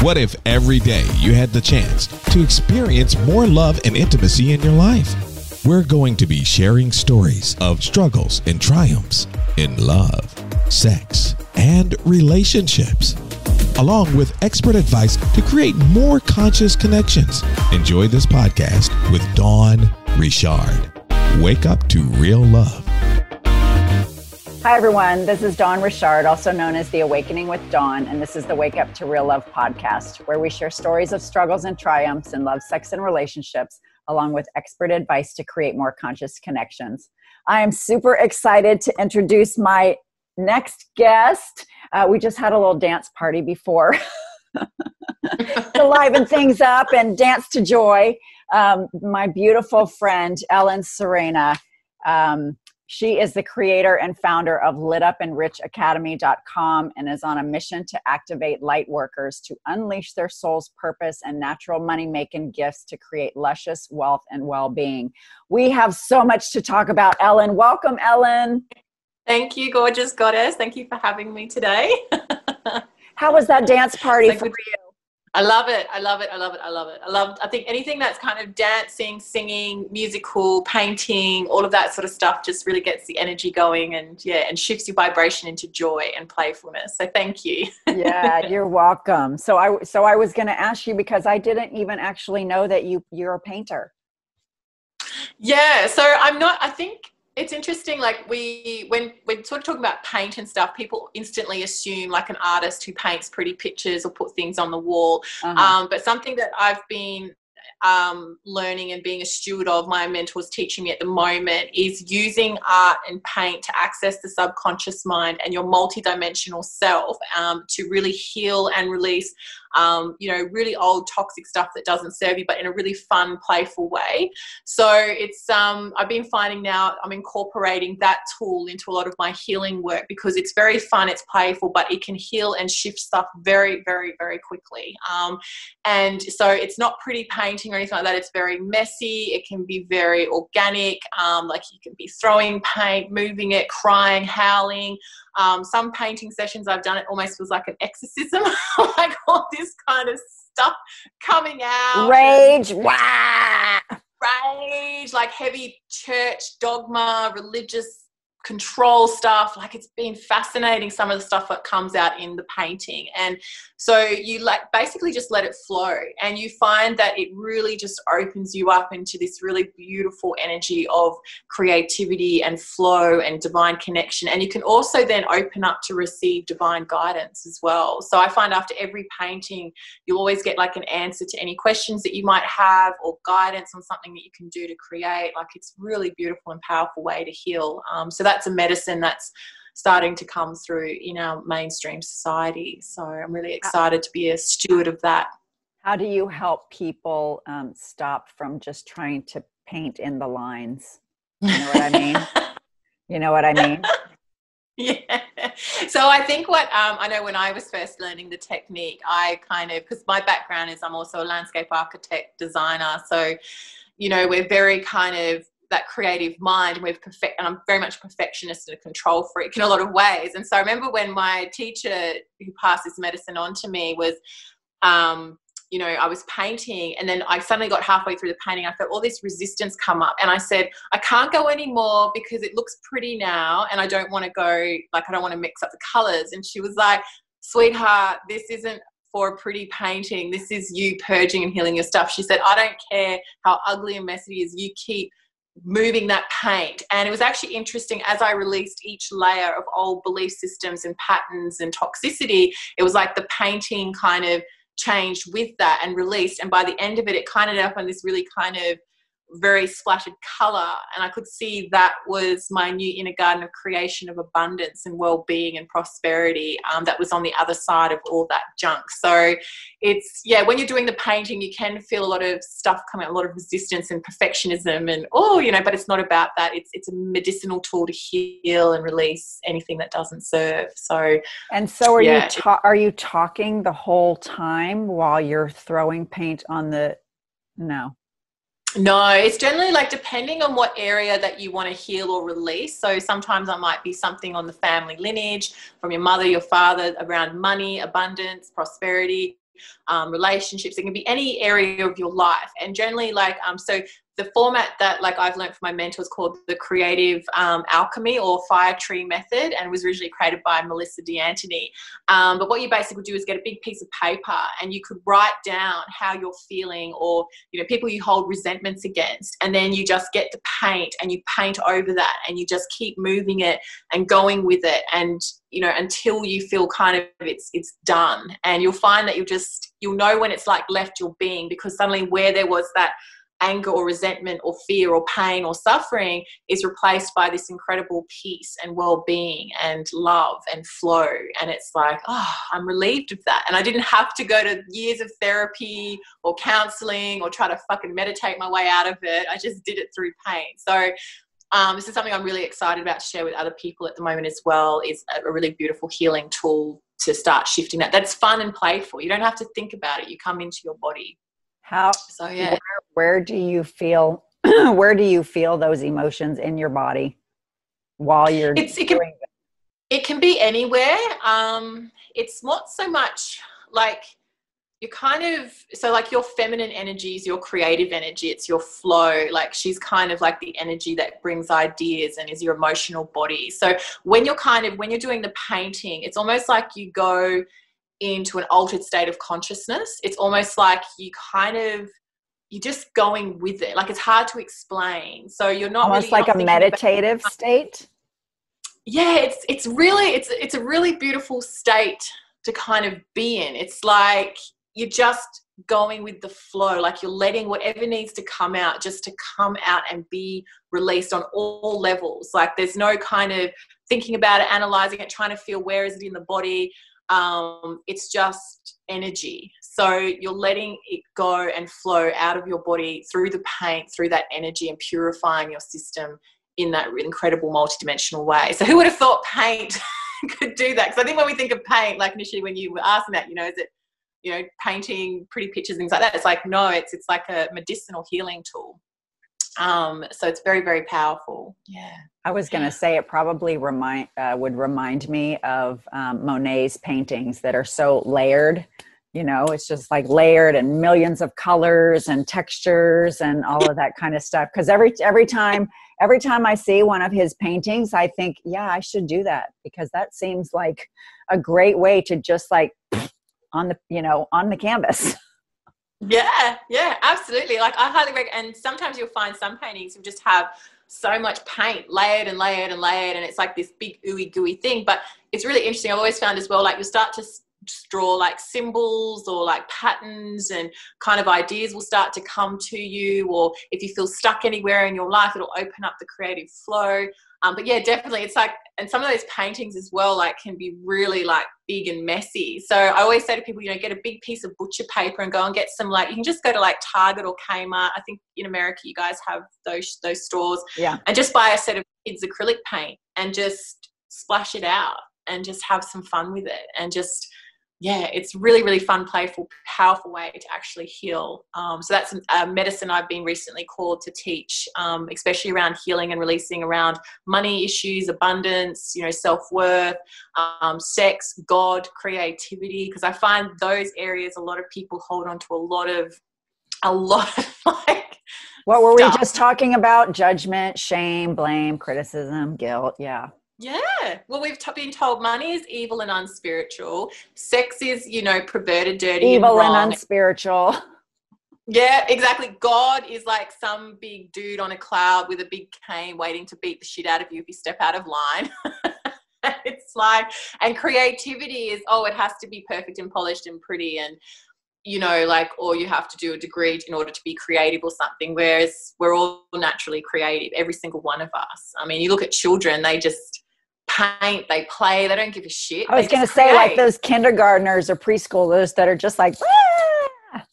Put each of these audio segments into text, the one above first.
What if every day you had the chance to experience more love and intimacy in your life? We're going to be sharing stories of struggles and triumphs in love, sex, and relationships, along with expert advice to create more conscious connections. Enjoy this podcast with Dawn Richard. Wake up to real love. Hi, everyone. This is Dawn Richard, also known as The Awakening with Dawn, and this is the Wake Up to Real Love podcast, where we share stories of struggles and triumphs in love, sex, and relationships, along with expert advice to create more conscious connections. I am super excited to introduce my next guest. Uh, we just had a little dance party before to liven things up and dance to joy. Um, my beautiful friend, Ellen Serena. Um, she is the creator and founder of litupandrichacademy.com and is on a mission to activate light workers to unleash their soul's purpose and natural money making gifts to create luscious wealth and well being. We have so much to talk about, Ellen. Welcome, Ellen. Thank you, gorgeous goddess. Thank you for having me today. How was that dance party for you? I love it. I love it. I love it. I love it. I love, I think anything that's kind of dancing, singing, musical, painting, all of that sort of stuff just really gets the energy going and yeah, and shifts your vibration into joy and playfulness. So thank you. yeah, you're welcome. So I, so I was going to ask you because I didn't even actually know that you, you're a painter. Yeah. So I'm not, I think it's interesting like we when we're sort of talking about paint and stuff people instantly assume like an artist who paints pretty pictures or put things on the wall uh-huh. um, but something that i've been um, learning and being a steward of my mentors teaching me at the moment is using art and paint to access the subconscious mind and your multidimensional self um, to really heal and release um, you know, really old toxic stuff that doesn't serve you, but in a really fun, playful way. So it's, um, I've been finding now I'm incorporating that tool into a lot of my healing work because it's very fun, it's playful, but it can heal and shift stuff very, very, very quickly. Um, and so it's not pretty painting or anything like that. It's very messy. It can be very organic. Um, like you can be throwing paint, moving it, crying, howling. Um, some painting sessions I've done, it almost was like an exorcism, like all this kind of stuff coming out. Rage, wah! Rage, like heavy church dogma, religious control stuff like it's been fascinating some of the stuff that comes out in the painting. And so you like basically just let it flow and you find that it really just opens you up into this really beautiful energy of creativity and flow and divine connection. And you can also then open up to receive divine guidance as well. So i find after every painting you'll always get like an answer to any questions that you might have or guidance on something that you can do to create. Like it's really beautiful and powerful way to heal. Um, so that that's a medicine that's starting to come through in our mainstream society. So I'm really excited to be a steward of that. How do you help people um, stop from just trying to paint in the lines? You know what I mean? you know what I mean? yeah. So I think what um, I know when I was first learning the technique, I kind of, because my background is I'm also a landscape architect, designer. So, you know, we're very kind of that creative mind and we've perfect and I'm very much a perfectionist and a control freak in a lot of ways. And so I remember when my teacher who passed this medicine on to me was um, you know, I was painting and then I suddenly got halfway through the painting. I felt all this resistance come up and I said, I can't go anymore because it looks pretty now and I don't want to go, like, I don't want to mix up the colors. And she was like, sweetheart, this isn't for a pretty painting. This is you purging and healing your stuff. She said, I don't care how ugly and messy it is. You keep moving that paint. And it was actually interesting as I released each layer of old belief systems and patterns and toxicity, it was like the painting kind of changed with that and released. And by the end of it, it kind of ended up on this really kind of very splattered color and i could see that was my new inner garden of creation of abundance and well-being and prosperity um, that was on the other side of all that junk. So it's yeah when you're doing the painting you can feel a lot of stuff coming a lot of resistance and perfectionism and oh you know but it's not about that. It's it's a medicinal tool to heal and release anything that doesn't serve. So and so are yeah. you ta- are you talking the whole time while you're throwing paint on the no no, it's generally like depending on what area that you want to heal or release. So sometimes I might be something on the family lineage from your mother, your father around money, abundance, prosperity. um, relationships. It can be any area of your life. And generally, like, um, so the format that like I've learned from my mentors is called the creative um, alchemy or fire tree method and was originally created by Melissa D'Antoni. Um, but what you basically do is get a big piece of paper and you could write down how you're feeling or you know people you hold resentments against and then you just get to paint and you paint over that and you just keep moving it and going with it and you know until you feel kind of it's it's done and you'll find that you'll just you'll know when it's like left your being because suddenly where there was that anger or resentment or fear or pain or suffering is replaced by this incredible peace and well-being and love and flow. And it's like oh i'm relieved of that. And i didn't have to go to years of therapy or counseling or try to fucking meditate my way out of it. I just did it through pain. So um, this is something i'm really excited about to share with other people at the moment as well is a really beautiful healing tool to start shifting that. That's fun and playful. You don't have to think about it. You come into your body how so yeah. where, where do you feel where do you feel those emotions in your body while you're it's, it can, it can be anywhere. Um it's not so much like you're kind of so like your feminine energy is your creative energy. It's your flow. Like she's kind of like the energy that brings ideas and is your emotional body. So when you're kind of when you're doing the painting it's almost like you go into an altered state of consciousness. It's almost like you kind of you're just going with it. Like it's hard to explain. So you're not almost really, like a meditative state. Yeah, it's it's really it's it's a really beautiful state to kind of be in. It's like you're just going with the flow like you're letting whatever needs to come out just to come out and be released on all levels like there's no kind of thinking about it analyzing it trying to feel where is it in the body um, it's just energy. So you're letting it go and flow out of your body through the paint, through that energy, and purifying your system in that incredible multidimensional way. So who would have thought paint could do that? Because I think when we think of paint, like initially when you were asking that, you know, is it you know painting pretty pictures, things like that? It's like no, it's it's like a medicinal healing tool. Um, so it's very very powerful. Yeah. I was going to say it probably remind uh, would remind me of um, Monet's paintings that are so layered. You know, it's just like layered and millions of colors and textures and all of that kind of stuff. Because every every time every time I see one of his paintings, I think, yeah, I should do that because that seems like a great way to just like on the you know on the canvas. Yeah, yeah, absolutely. Like I highly recommend. And sometimes you'll find some paintings who just have so much paint layered and layered and layered, and it's like this big ooey gooey thing. But it's really interesting. I've always found as well, like you start to draw like symbols or like patterns and kind of ideas will start to come to you or if you feel stuck anywhere in your life it'll open up the creative flow um, but yeah, definitely, it's like, and some of those paintings as well, like, can be really like big and messy. So I always say to people, you know, get a big piece of butcher paper and go and get some like, you can just go to like Target or Kmart. I think in America you guys have those those stores. Yeah. And just buy a set of kids acrylic paint and just splash it out and just have some fun with it and just yeah, it's really, really fun, playful, powerful way to actually heal. Um, so that's a medicine I've been recently called to teach, um, especially around healing and releasing around money issues, abundance, you know, self worth, um, sex, God, creativity. Because I find those areas a lot of people hold on to a lot of, a lot of like. What were stuff. we just talking about? Judgment, shame, blame, criticism, guilt. Yeah. Yeah. Well, we've t- been told money is evil and unspiritual. Sex is, you know, perverted, dirty, evil and, and unspiritual. Yeah, exactly. God is like some big dude on a cloud with a big cane waiting to beat the shit out of you if you step out of line. it's like, and creativity is, oh, it has to be perfect and polished and pretty and, you know, like, or you have to do a degree in order to be creative or something. Whereas we're all naturally creative, every single one of us. I mean, you look at children, they just, paint, they play, they don't give a shit. I was going to say, like those kindergartners or preschoolers that are just like, ah!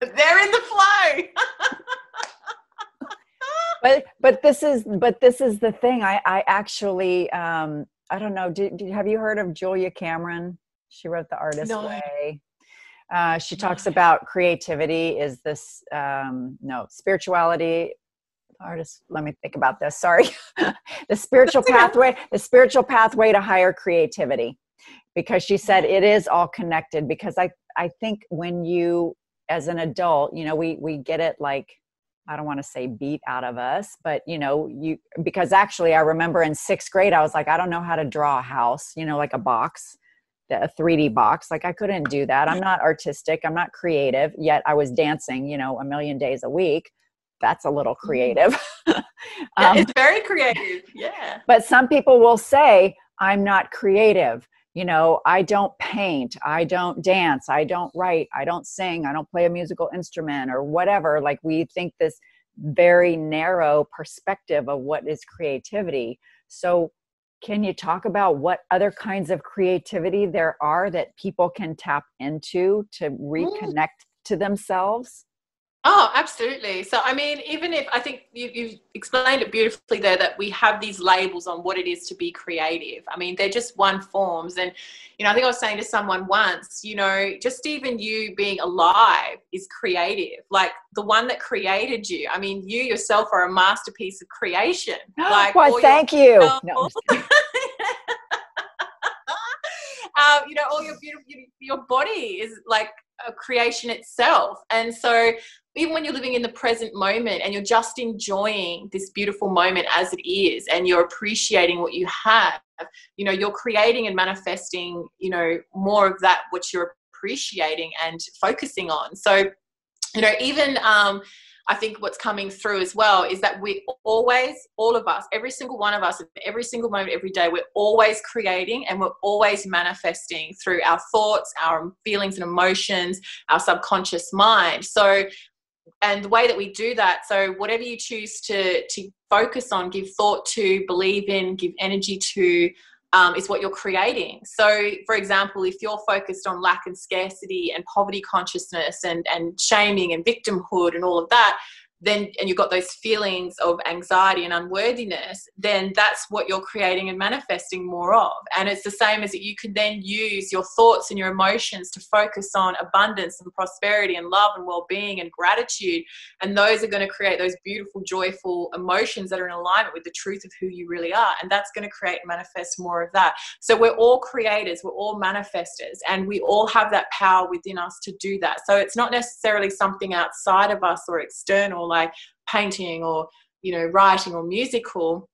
they're in the flow. but but this is but this is the thing. I I actually um I don't know. Did, did have you heard of Julia Cameron? She wrote The Artist no. Way. Uh, she talks about creativity is this um, no spirituality artist let me think about this sorry. The spiritual pathway the spiritual pathway to higher creativity. Because she said it is all connected because i i think when you as an adult you know we we get it like i don't want to say beat out of us but you know you because actually i remember in sixth grade i was like i don't know how to draw a house you know like a box a 3d box like i couldn't do that. I'm not artistic i'm not creative yet i was dancing you know a million days a week that's a little mm-hmm. creative. Um, yeah, it's very creative yeah. but some people will say i'm not creative. You know i don't paint i don't dance i don't write i don't sing i don't play a musical instrument or whatever. Like we think this very narrow perspective of what is creativity. So can you talk about what other kinds of creativity there are that people can tap into to reconnect to themselves Oh, absolutely. So, I mean, even if I think you, you explained it beautifully there that we have these labels on what it is to be creative. I mean, they're just one forms. And, you know, I think I was saying to someone once, you know, just even you being alive is creative. Like the one that created you. I mean, you yourself are a masterpiece of creation. Like, well, thank you. No, um, you know, all your beautiful, your body is like creation itself. And so even when you're living in the present moment and you're just enjoying this beautiful moment as it is and you're appreciating what you have you know you're creating and manifesting you know more of that which you're appreciating and focusing on so you know even um I think what's coming through as well is that we always, all of us, every single one of us, every single moment, every day, we're always creating and we're always manifesting through our thoughts, our feelings and emotions, our subconscious mind. So and the way that we do that so whatever you choose to to focus on give thought to believe in give energy to um, is what you're creating. So for example if you're focused on lack and scarcity and poverty consciousness and and shaming and victimhood and all of that then and you've got those feelings of anxiety and unworthiness then that's what you're creating and manifesting more of. And it's the same as that you can then use your thoughts and your emotions to focus on abundance and prosperity and love and well-being and gratitude. And those are going to create those beautiful joyful emotions that are in alignment with the truth of who you really are. And that's going to create and manifest more of that. So we're all creators we're all manifestors and we all have that power within us to do that. So it's not necessarily something outside of us or external like painting or you know writing or musical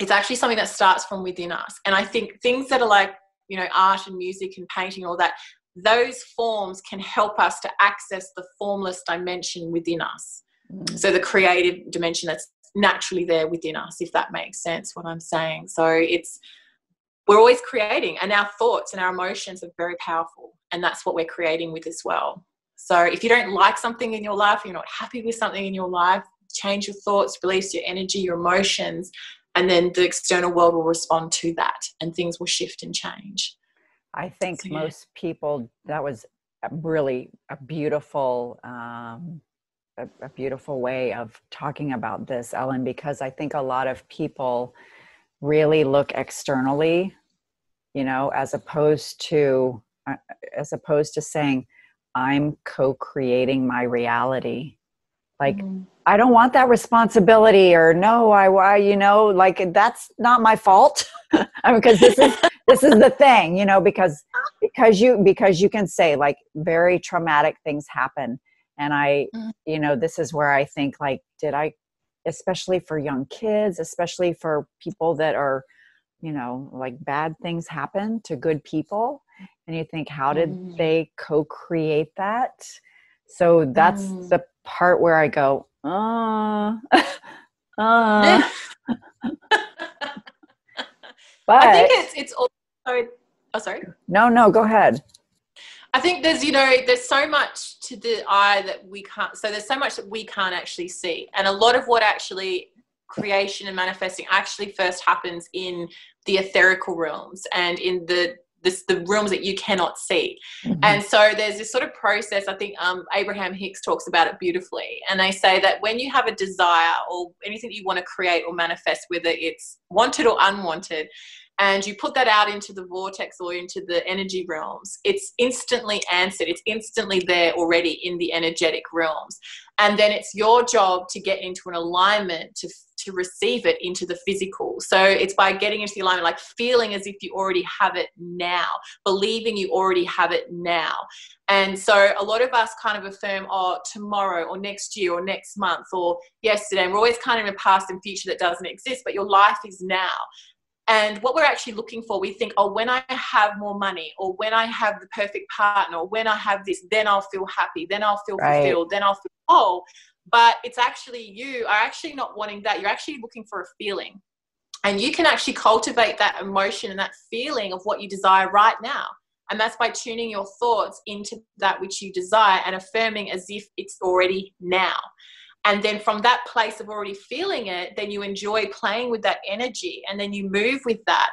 it's actually something that starts from within us. And i think things that are like you know art and music and painting all that those forms can help us to access the formless dimension within us. Mm. so the creative dimension that's naturally there within us if that makes sense what i'm saying. So it's we're always creating and our thoughts and our emotions are very powerful and that's what we're creating with as well so if you don't like something in your life, you're not happy with something in your life, change your thoughts, release your energy, your emotions, and then the external world will respond to that and things will shift and change. I think so, yeah. most people, that was really a beautiful, um, a, a beautiful way of talking about this, Ellen, because I think a lot of people really look externally, you know, as opposed to, uh, as opposed to saying, I'm co creating my reality. Like, mm-hmm. I don't want that responsibility, or no, I, why, you know, like that's not my fault. I mean, because this is this is the thing, you know, because because you because you can say like very traumatic things happen, and I, mm-hmm. you know, this is where I think like, did I, especially for young kids, especially for people that are, you know, like bad things happen to good people and you think how did mm. they co-create that so that's mm. the part where i go uh, uh. but i think it's it's also oh sorry no no go ahead I think there's, you know, there's so much to the eye that we can't, so there's so much that we can't actually see. And a lot of what actually creation and manifesting actually first happens in the etherical realms and in the this, the realms that you cannot see. Mm-hmm. And so there's this sort of process. I think um, Abraham Hicks talks about it beautifully. And they say that when you have a desire or anything that you want to create or manifest, whether it's wanted or unwanted, and you put that out into the vortex or into the energy realms, it's instantly answered. It's instantly there already in the energetic realms. And then it's your job to get into an alignment to to receive it into the physical. So it's by getting into the alignment, like feeling as if you already have it now, believing you already have it now. And so a lot of us kind of affirm, oh, tomorrow or next year or next month or yesterday. And we're always kind of in a past and future that doesn't exist, but your life is now. And what we're actually looking for, we think, oh, when I have more money, or when I have the perfect partner, or when I have this, then I'll feel happy, then I'll feel right. fulfilled, then I'll feel whole. But it's actually you are actually not wanting that. You're actually looking for a feeling. And you can actually cultivate that emotion and that feeling of what you desire right now. And that's by tuning your thoughts into that which you desire and affirming as if it's already now and then from that place of already feeling it then you enjoy playing with that energy and then you move with that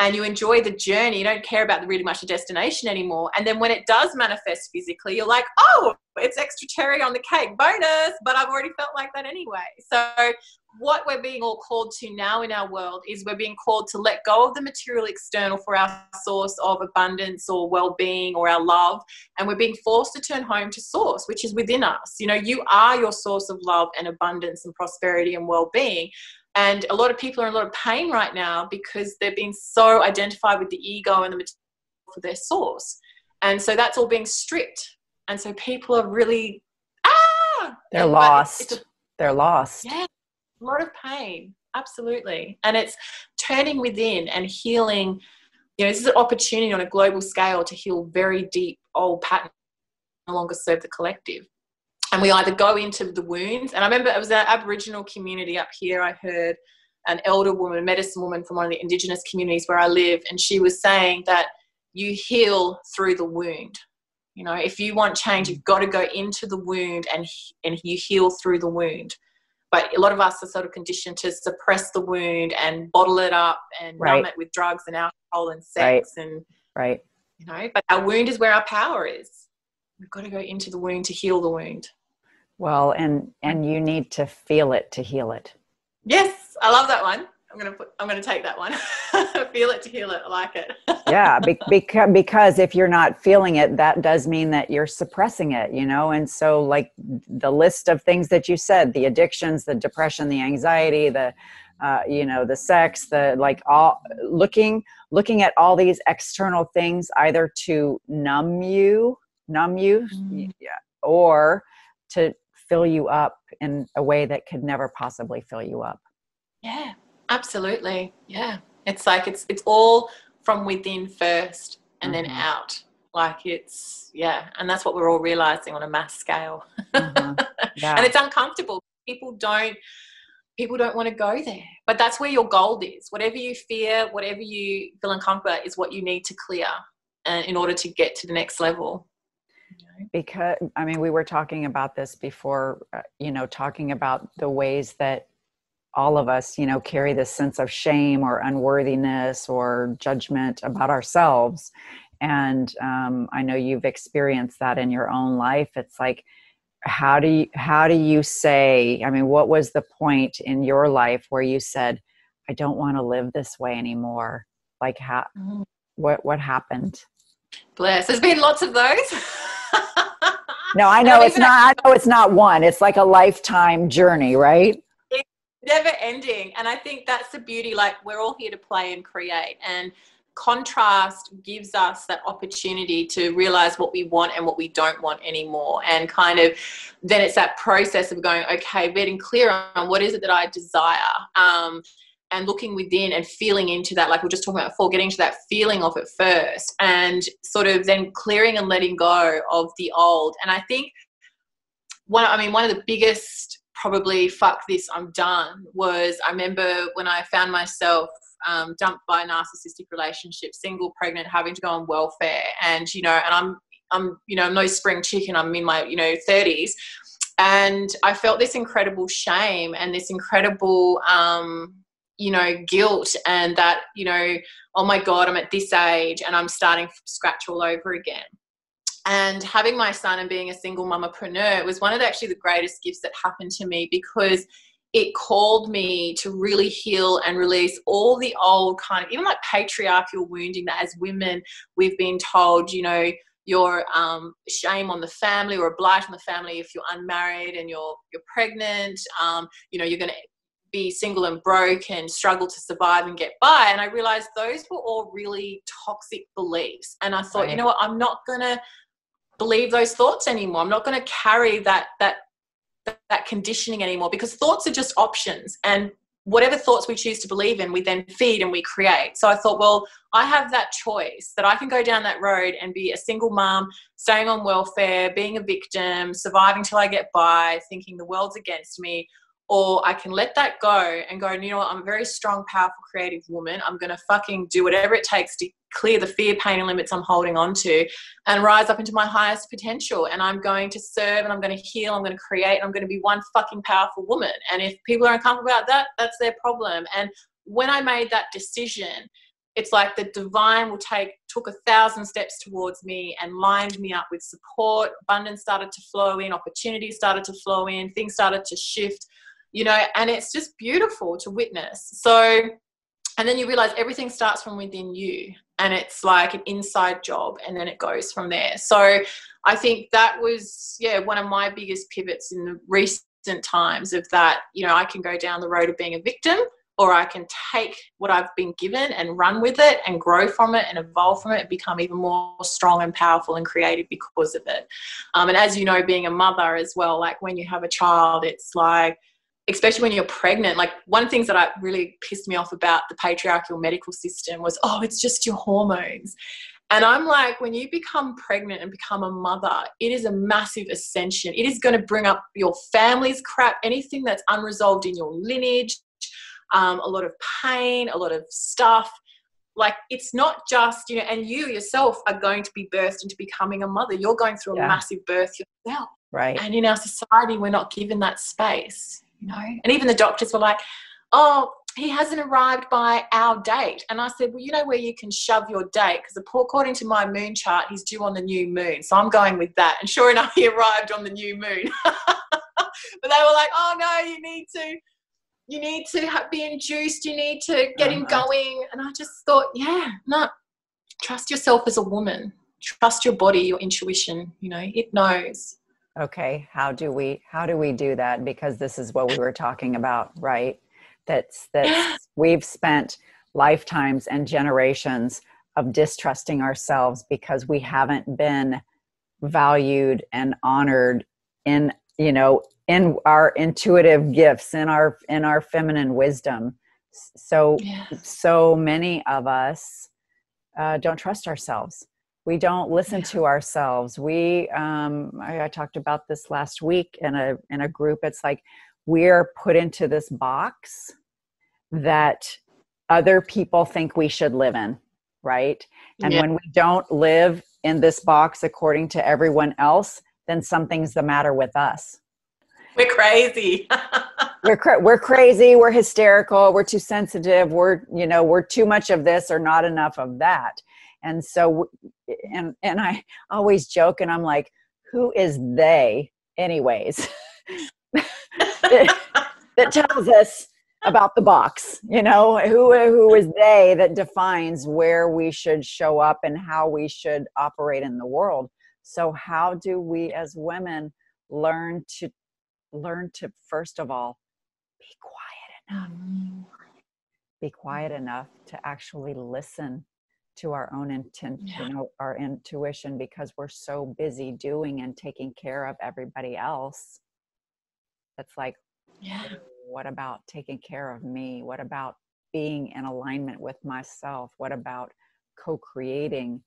and you enjoy the journey you don't care about the really much the destination anymore and then when it does manifest physically you're like oh it's extra cherry on the cake bonus but i've already felt like that anyway. So what we're being all called to now in our world is we're being called to let go of the material external for our source of abundance or well-being or our love and we're being forced to turn home to source which is within us. You know you are your source of love and abundance and prosperity and well-being and a lot of people are in a lot of pain right now because they've been so identified with the ego and the material for their source. And so that's all being stripped. And so people are really ah! They're lost. a, they're lost. Yeah a lot of pain. Absolutely. And it's turning within and healing you know this is an opportunity on a global scale to heal very deep old patterns no longer serve the collective and we either go into the wounds. And i remember it was an aboriginal community up here. I heard an elder woman medicine woman from one of the indigenous communities where i live and she was saying that you heal through the wound. You know if you want change you've got to go into the wound and and you heal through the wound. But a lot of us are sort of conditioned to suppress the wound and bottle it up and right. numb it with drugs and alcohol and sex right. and right. you know but our wound is where our power is. We've got to go into the wound to heal the wound well and and you need to feel it to heal it yes i love that one I'm gonna put. I'm gonna take that one. Feel it to heal it. I like it. yeah, be, because because if you're not feeling it, that does mean that you're suppressing it. You know, and so like the list of things that you said, the addictions, the depression, the anxiety, the uh, you know the sex the like all looking looking at all these external things either to numb you numb you mm. yeah, or to fill you up in a way that could never possibly fill you up yeah Absolutely. Yeah. It's like it's it's all from within first and mm-hmm. then out. Like it's yeah, and that's what we're all realizing on a mass scale. Mm-hmm. Yeah. and it's uncomfortable. People don't people don't want to go there. But that's where your gold is. Whatever you fear, whatever you feel uncomfortable is what you need to clear in order to get to the next level because i mean we were talking about this before uh, you know talking about the ways that all of us, you know, carry this sense of shame or unworthiness or judgment about ourselves. And um, I know you've experienced that in your own life. It's like, how do you how do you say? I mean, what was the point in your life where you said, "I don't want to live this way anymore"? Like, how? Mm-hmm. What what happened? Bless. There's been lots of those. no, I know it's not. I know it's not one. It's like a lifetime journey, right? never ending. And I think that's the beauty. Like we're all here to play and create. And contrast gives us that opportunity to realize what we want and what we don't want anymore and kind of then it's that process of going okay getting clear on what is it that i desire um, and looking within and feeling into that like we are just talking about before getting to that feeling of it first and sort of then clearing and letting go of the old. And i think one i mean one of the biggest probably fuck this i'm done was i remember when i found myself um, dumped by a narcissistic relationship single pregnant having to go on welfare and you know and i'm i'm you know no spring chicken i'm in my you know 30s and i felt this incredible shame and this incredible um, you know guilt and that you know oh my god i'm at this age and i'm starting from scratch all over again. And having my son and being a single mamapreneur was one of the, actually the greatest gifts that happened to me because it called me to really heal and release all the old kind of even like patriarchal wounding that as women we've been told you know your um, shame on the family or a blight on the family if you're unmarried and you're you're pregnant um, you know you're going to be single and broke and struggle to survive and get by. And I realized those were all really toxic beliefs. And I thought, right. you know what, I'm not gonna believe those thoughts anymore. I'm not gonna carry that that that conditioning anymore because thoughts are just options and whatever thoughts we choose to believe in, we then feed and we create. So I thought, well, I have that choice that I can go down that road and be a single mom, staying on welfare, being a victim, surviving till I get by, thinking the world's against me, or I can let that go and go, you know what, I'm a very strong, powerful, creative woman. I'm going to fucking do whatever it takes to clear the fear, pain, and limits I'm holding on to and rise up into my highest potential. And I'm going to serve and I'm going to heal, I'm going to create, I'm going to be one fucking powerful woman. And if people are uncomfortable about that, that's their problem. And when I made that decision, it's like the divine will take took a thousand steps towards me and lined me up with support abundance started to flow in opportunities started to flow in things started to shift you know, and it's just beautiful to witness. So, and then you realize everything starts from within you and it's like an inside job and then it goes from there. So, I think that was, yeah, one of my biggest pivots in the recent times of that, you know, I can go down the road of being a victim or I can take what I've been given and run with it and grow from it and evolve from it and become even more strong and powerful and creative because of it. Um, and as you know, being a mother as well, like when you have a child, it's like, especially when you're pregnant like one of the things that I really pissed me off about the patriarchal medical system was oh it's just your hormones. And I'm like when you become pregnant and become a mother it is a massive ascension. It is going to bring up your family's crap anything that's unresolved in your lineage um, a lot of pain a lot of stuff. Like it's not just you know and you yourself are going to be birthed into becoming a mother. You're going through a yeah. massive birth yourself. Right. And in our society we're not given that space you know? And even the doctors were like oh he hasn't arrived by our date. And i said well you know where you can shove your date? Because according to my moon chart he's due on the new moon. So i'm going with that. And sure enough he arrived on the new moon. But they were like oh no you need to you need to be induced. You need to get him uh-huh. going. And i just thought yeah no. Trust yourself as a woman. Trust your body your intuition you know? It knows okay how do we how do we do that? Because this is what we were talking about right? That's that we've spent lifetimes and generations of distrusting ourselves because we haven't been valued and honored in you know in our intuitive gifts in our in our feminine wisdom. So so many of us uh, don't trust ourselves we don't listen to ourselves. We um, I, I, talked about this last week in a in a group. It's like we're put into this box that other people think we should live in right? And yeah. when we don't live in this box according to everyone else then something's the matter with us. We're crazy. We're cra- we're crazy we're hysterical we're too sensitive we're you know we're too much of this or not enough of that and so and and i always joke and i'm like who is they anyways? That, that tells us about the box you know? Who who is they that defines where we should show up and how we should operate in the world? So how do we as women learn to learn to first of all be quiet enough. Mm. be quiet enough to actually listen to our own intent yeah. you know our intuition because we're so busy doing and taking care of everybody else. It's like yeah. what about taking care of me? What about being in alignment with myself? What about co-creating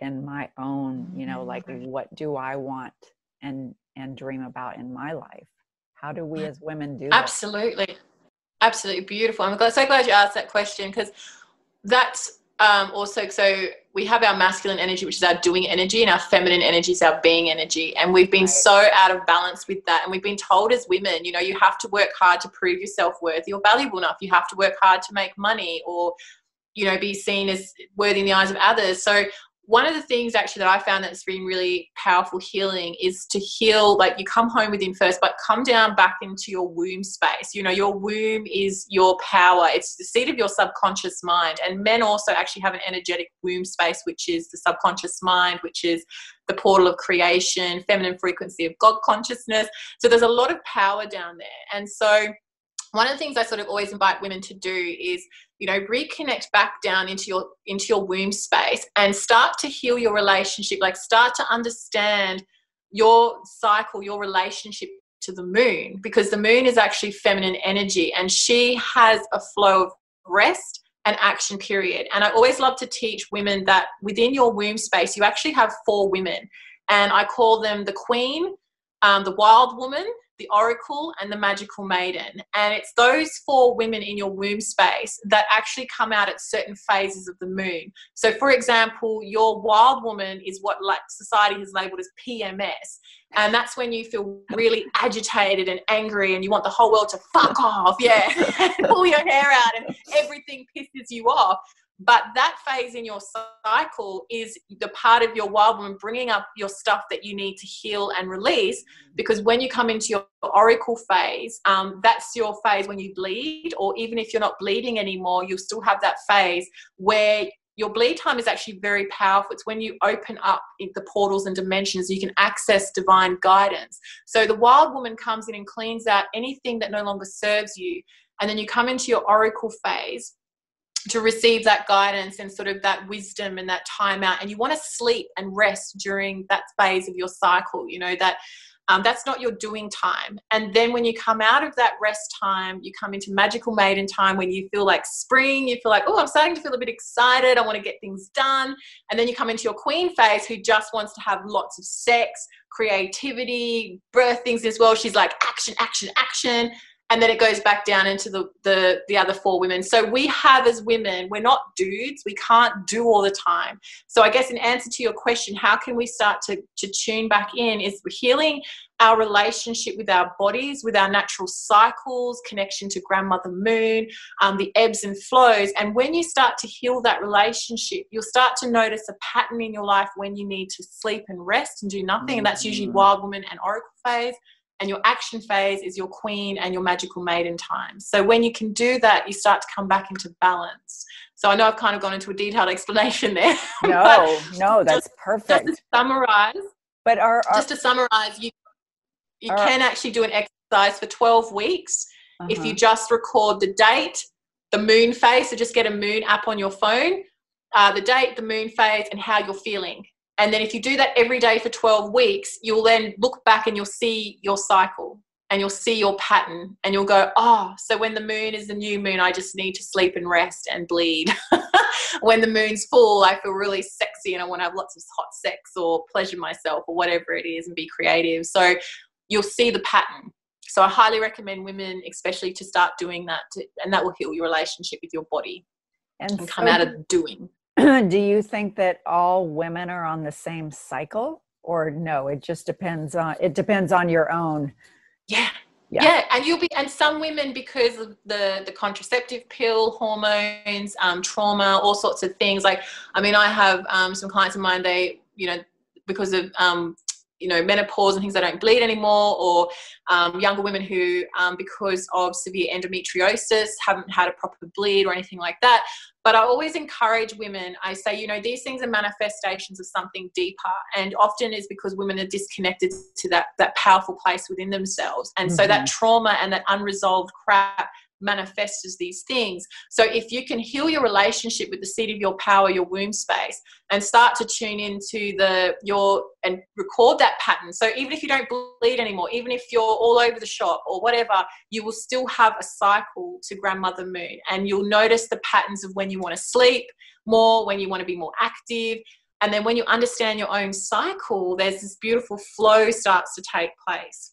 in my own you know like mm-hmm. what do i want and and dream about in my life? How do we as women do absolutely. That? absolutely beautiful. I'm so glad you asked that question because that's um, also so we have our masculine energy which is our doing energy and our feminine energy is our being energy. And we've been right. so out of balance with that. And we've been told as women you know you have to work hard to prove yourself worthy or valuable enough. You have to work hard to make money or you know be seen as worthy in the eyes of others. So one of the things actually that I found that's been really powerful healing is to heal, like you come home within first, but come down back into your womb space. You know, your womb is your power, it's the seat of your subconscious mind. And men also actually have an energetic womb space, which is the subconscious mind, which is the portal of creation, feminine frequency of God consciousness. So there's a lot of power down there. And so one of the things I sort of always invite women to do is, you know, reconnect back down into your into your womb space and start to heal your relationship. Like start to understand your cycle, your relationship to the moon, because the moon is actually feminine energy and she has a flow of rest and action period. And I always love to teach women that within your womb space, you actually have four women. And I call them the queen, um, the wild woman, the oracle, and the magical maiden. And it's those four women in your womb space that actually come out at certain phases of the moon. So, for example, your wild woman is what like society has labeled as PMS. And that's when you feel really agitated and angry and you want the whole world to fuck off, yeah, pull your hair out and everything pisses you off. But that phase in your cycle is the part of your wild woman bringing up your stuff that you need to heal and release. Because when you come into your oracle phase, um, that's your phase when you bleed, or even if you're not bleeding anymore, you'll still have that phase where your bleed time is actually very powerful. It's when you open up the portals and dimensions, you can access divine guidance. So the wild woman comes in and cleans out anything that no longer serves you. And then you come into your oracle phase to receive that guidance and sort of that wisdom and that time out. And you want to sleep and rest during that phase of your cycle you know that um, that's not your doing time. And then when you come out of that rest time you come into magical maiden time when you feel like spring you feel like oh i'm starting to feel a bit excited i want to get things done. And then you come into your queen phase who just wants to have lots of sex creativity birth things as well. She's like action action action and then it goes back down into the, the the other four women. So we have as women we're not dudes. We can't do all the time. So i guess in answer to your question how can we start to to tune back in is healing our relationship with our bodies with our natural cycles connection to grandmother moon um, the ebbs and flows. And when you start to heal that relationship you'll start to notice a pattern in your life when you need to sleep and rest and do nothing. And that's usually mm. wild woman and oracle phase and your action phase is your queen and your magical maiden time. So when you can do that, you start to come back into balance. So I know I've kind of gone into a detailed explanation there. No, no, that's just, perfect. Just to summarize, but our, our just to summarize, you you our, can actually do an exercise for 12 weeks uh-huh. if you uh-huh. just record the date, the moon phase. So just get a moon app on your phone, uh, the date, the moon phase, and how you're feeling. And then if you do that every day for 12 weeks, you'll then look back and you'll see your cycle and you'll see your pattern and you'll go, oh, so when the moon is the new moon, I just need to sleep and rest and bleed. when the moon's full, I feel really sexy and I want to have lots of hot sex or pleasure myself or whatever it is and be creative. So you'll see the pattern. So I highly recommend women, especially, to start doing that, to, and that will heal your relationship with your body and, and come so out of doing. do you think that all women are on the same cycle or no it just depends on it depends on your own yeah yeah. yeah. and you'll be and some women because of the the contraceptive pill hormones um, trauma all sorts of things like i mean i have um, some clients of mine they you know because of um, you know menopause and things they don't bleed anymore or um, younger women who um, because of severe endometriosis haven't had a proper bleed or anything like that but I always encourage women, I say, you know, these things are manifestations of something deeper. And often is because women are disconnected to that, that powerful place within themselves. And mm-hmm. so that mm-hmm. trauma and that unresolved crap manifests as these things. So if you can heal your relationship with the seat of your power, your womb space, and start to tune into the your and record that pattern. So even if you don't bleed anymore, even if you're all over the shop or whatever, you will still have a cycle to grandmother moon and you'll notice the patterns of when you want to sleep more, when you want to be more active. And then when you understand your own cycle, there's this beautiful flow starts to take place.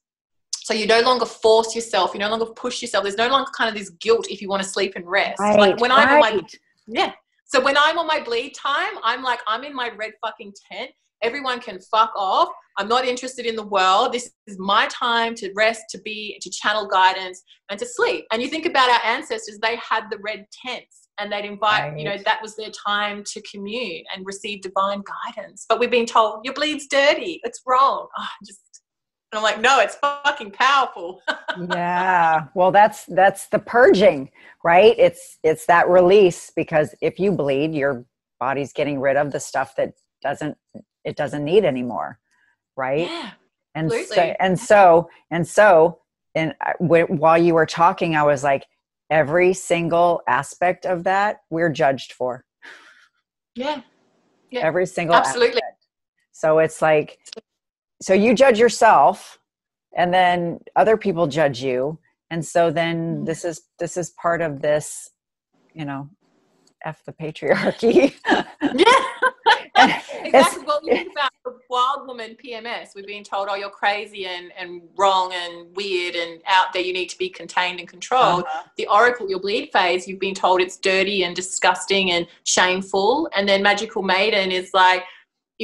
So you no longer force yourself, you no longer push yourself. There's no longer kind of this guilt if you want to sleep and rest. Right, like when right. I'm on my yeah. So when I'm on my bleed time, I'm like I'm in my red fucking tent. Everyone can fuck off. I'm not interested in the world. This is my time to rest, to be, to channel guidance, and to sleep. And you think about our ancestors; they had the red tents, and they'd invite. Right. You know, that was their time to commune and receive divine guidance. But we've been told your bleed's dirty. It's wrong. Oh, just and I'm like, no, it's fucking powerful. yeah. Well, that's that's the purging, right? It's it's that release because if you bleed, your body's getting rid of the stuff that doesn't it doesn't need anymore, right? Yeah. And so, and so and so and w- while you were talking, I was like, every single aspect of that we're judged for. Yeah. Yeah. Every single Absolutely. aspect. So it's like, so you judge yourself, and then other people judge you, and so then Mm. this is this is part of this, you know, f the patriarchy. Yeah. exactly. Well, you think about the wild woman PMS. We've been told, oh, you're crazy and, and wrong and weird and out there. You need to be contained and controlled. Uh-huh. The oracle, your bleed phase, you've been told it's dirty and disgusting and shameful. And then magical maiden is like,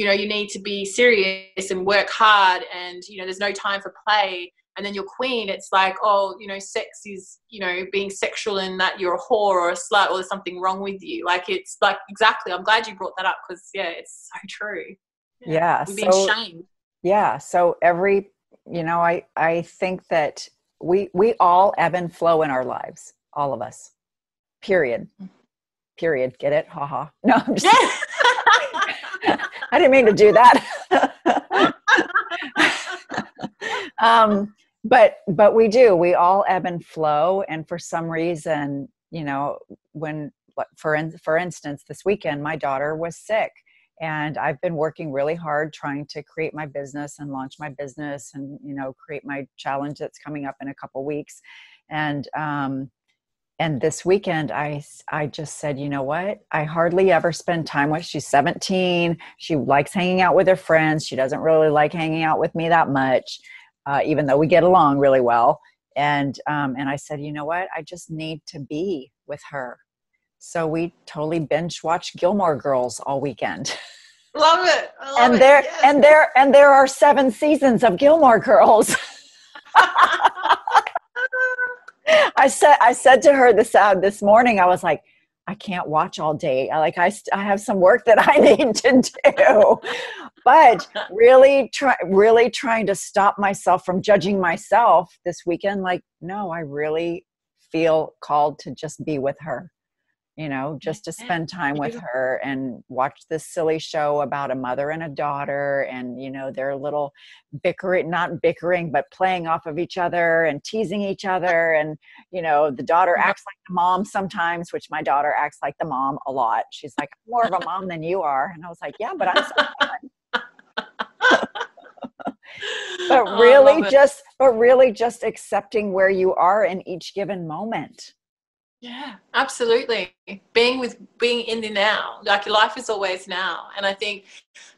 you know, you need to be serious and work hard and, you know, there's no time for play. And then your queen, it's like, oh, you know, sex is, you know, being sexual and that you're a whore or a slut or there's something wrong with you. Like, it's like, exactly. I'm glad you brought that up because, yeah, it's so true. Yeah, We've been so- shamed. yeah so every you know i i think that we we all ebb and flow in our lives all of us period mm-hmm. period get it haha no i'm just i didn't mean to do that. Um but but we do. We all ebb and flow. And for some reason you know when for in, for instance this weekend my daughter was sick. And i've been working really hard trying to create my business and launch my business and you know create my challenge that's coming up in a couple weeks. And um and this weekend i i just said you know what i hardly ever spend time with she's 17 she likes hanging out with her friends she doesn't really like hanging out with me that much uh, even though we get along really well and um, and i said you know what i just need to be with her so we totally binge watched gilmore girls all weekend Love it. I love and it. there Yes. and there and there are seven seasons of gilmore girls I said I said to her this out this morning. I was like, I can't watch all day. I like I st- I have some work that I need to do, but really try really trying to stop myself from judging myself this weekend. Like, no, I really feel called to just be with her. You know, just to spend time with her and watch this silly show about a mother and a daughter, and you know, their little bickering not bickering but playing off of each other and teasing each other and you know the daughter acts like the mom sometimes which my daughter acts like the mom a lot. She's like I'm more of a mom than you are. And i was like yeah but i'm so but Oh, really it. just but really just accepting where you are in each given moment Yeah, absolutely. Being with being in the now, like your life is always now. And I think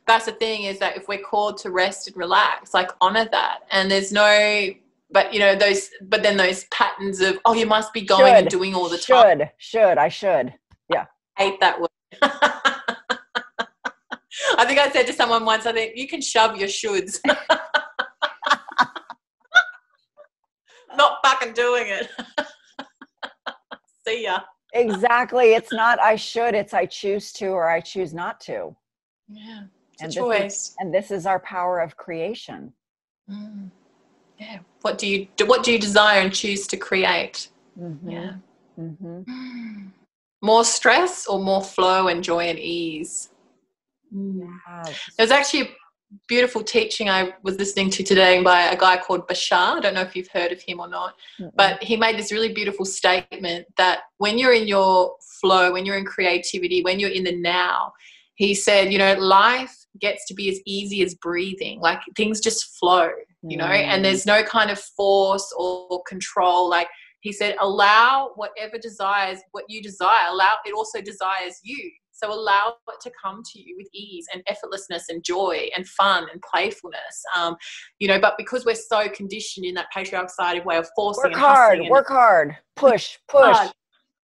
that's the thing is that if we're called to rest and relax, like honor that. And there's no but you know, those but then those patterns of, oh, you must be going and doing all the time. should should i should yeah. I hate that word. I think I said to someone once, I think you can shove your shoulds. Not fucking doing it. See ya. exactly it's not i should it's i choose to or i choose not to Yeah. And It's this a is- choice. and this is our power of creation Mm. Yeah. What do you? What do you desire and choose to create? Mhm. Yeah. hmm More stress or more flow and joy and ease? Mm. There's actually a beautiful teaching I was listening to today by a guy called Bashar. I don't know if you've heard of him or not, but he made this really beautiful statement that when you're in your flow, when you're in creativity, when you're in the now, he said, you know, life gets to be as easy as breathing. Like things just flow, you know, Mm. and there's no kind of force or control. Like he said, allow whatever desires what you desire, allow it also desires you. So allow it to come to you with ease and effortlessness and joy and fun and playfulness. Um, you know, but because we're so conditioned in that patriarchal side way of forcing work and hard work hard push push hard.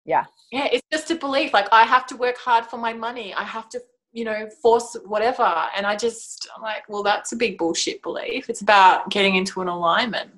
Yeah. yeah it's just a belief like i have to work hard for my money i have to you know force whatever and i just i'm like well that's a big bullshit belief it's about getting into an alignment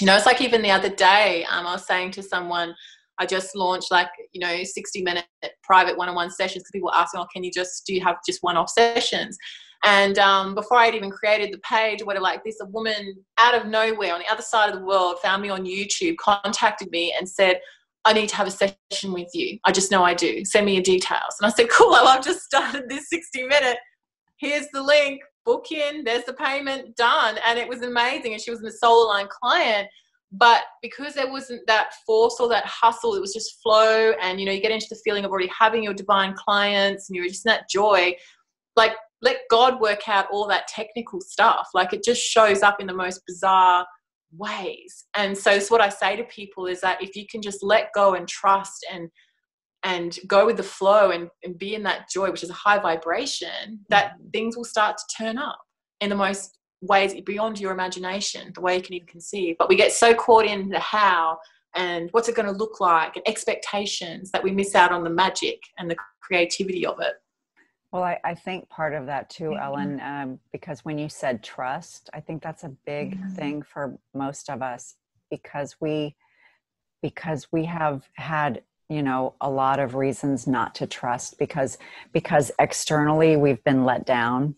you know it's like even the other day um, i was saying to someone i just launched like you know 60 minute private one-on-one sessions because people were asking oh can you just do you have just one-off sessions and um, before I'd even created the page whatever, like this, a woman out of nowhere on the other side of the world found me on YouTube, contacted me, and said, I need to have a session with you. I just know I do. Send me your details. And I said, Cool, well, I've just started this 60 minute. Here's the link, book in, there's the payment, done. And it was amazing. And she was a soul line client. But because there wasn't that force or that hustle it was just flow and you know you get into the feeling of already having your divine clients and you're just in that joy like let god work out all that technical stuff like it just shows up in the most bizarre ways and so it's what i say to people is that if you can just let go and trust and and go with the flow and, and be in that joy which is a high vibration that mm-hmm. things will start to turn up in the most ways beyond your imagination, the way you can even conceive. But we get so caught in the how and what's it going to look like and expectations that we miss out on the magic and the creativity of it. Well, I, I think part of that too, mm-hmm. Ellen, um, because when you said trust, I think that's a big mm-hmm. thing for most of us because we because we have had you know a lot of reasons not to trust because because externally we've been let down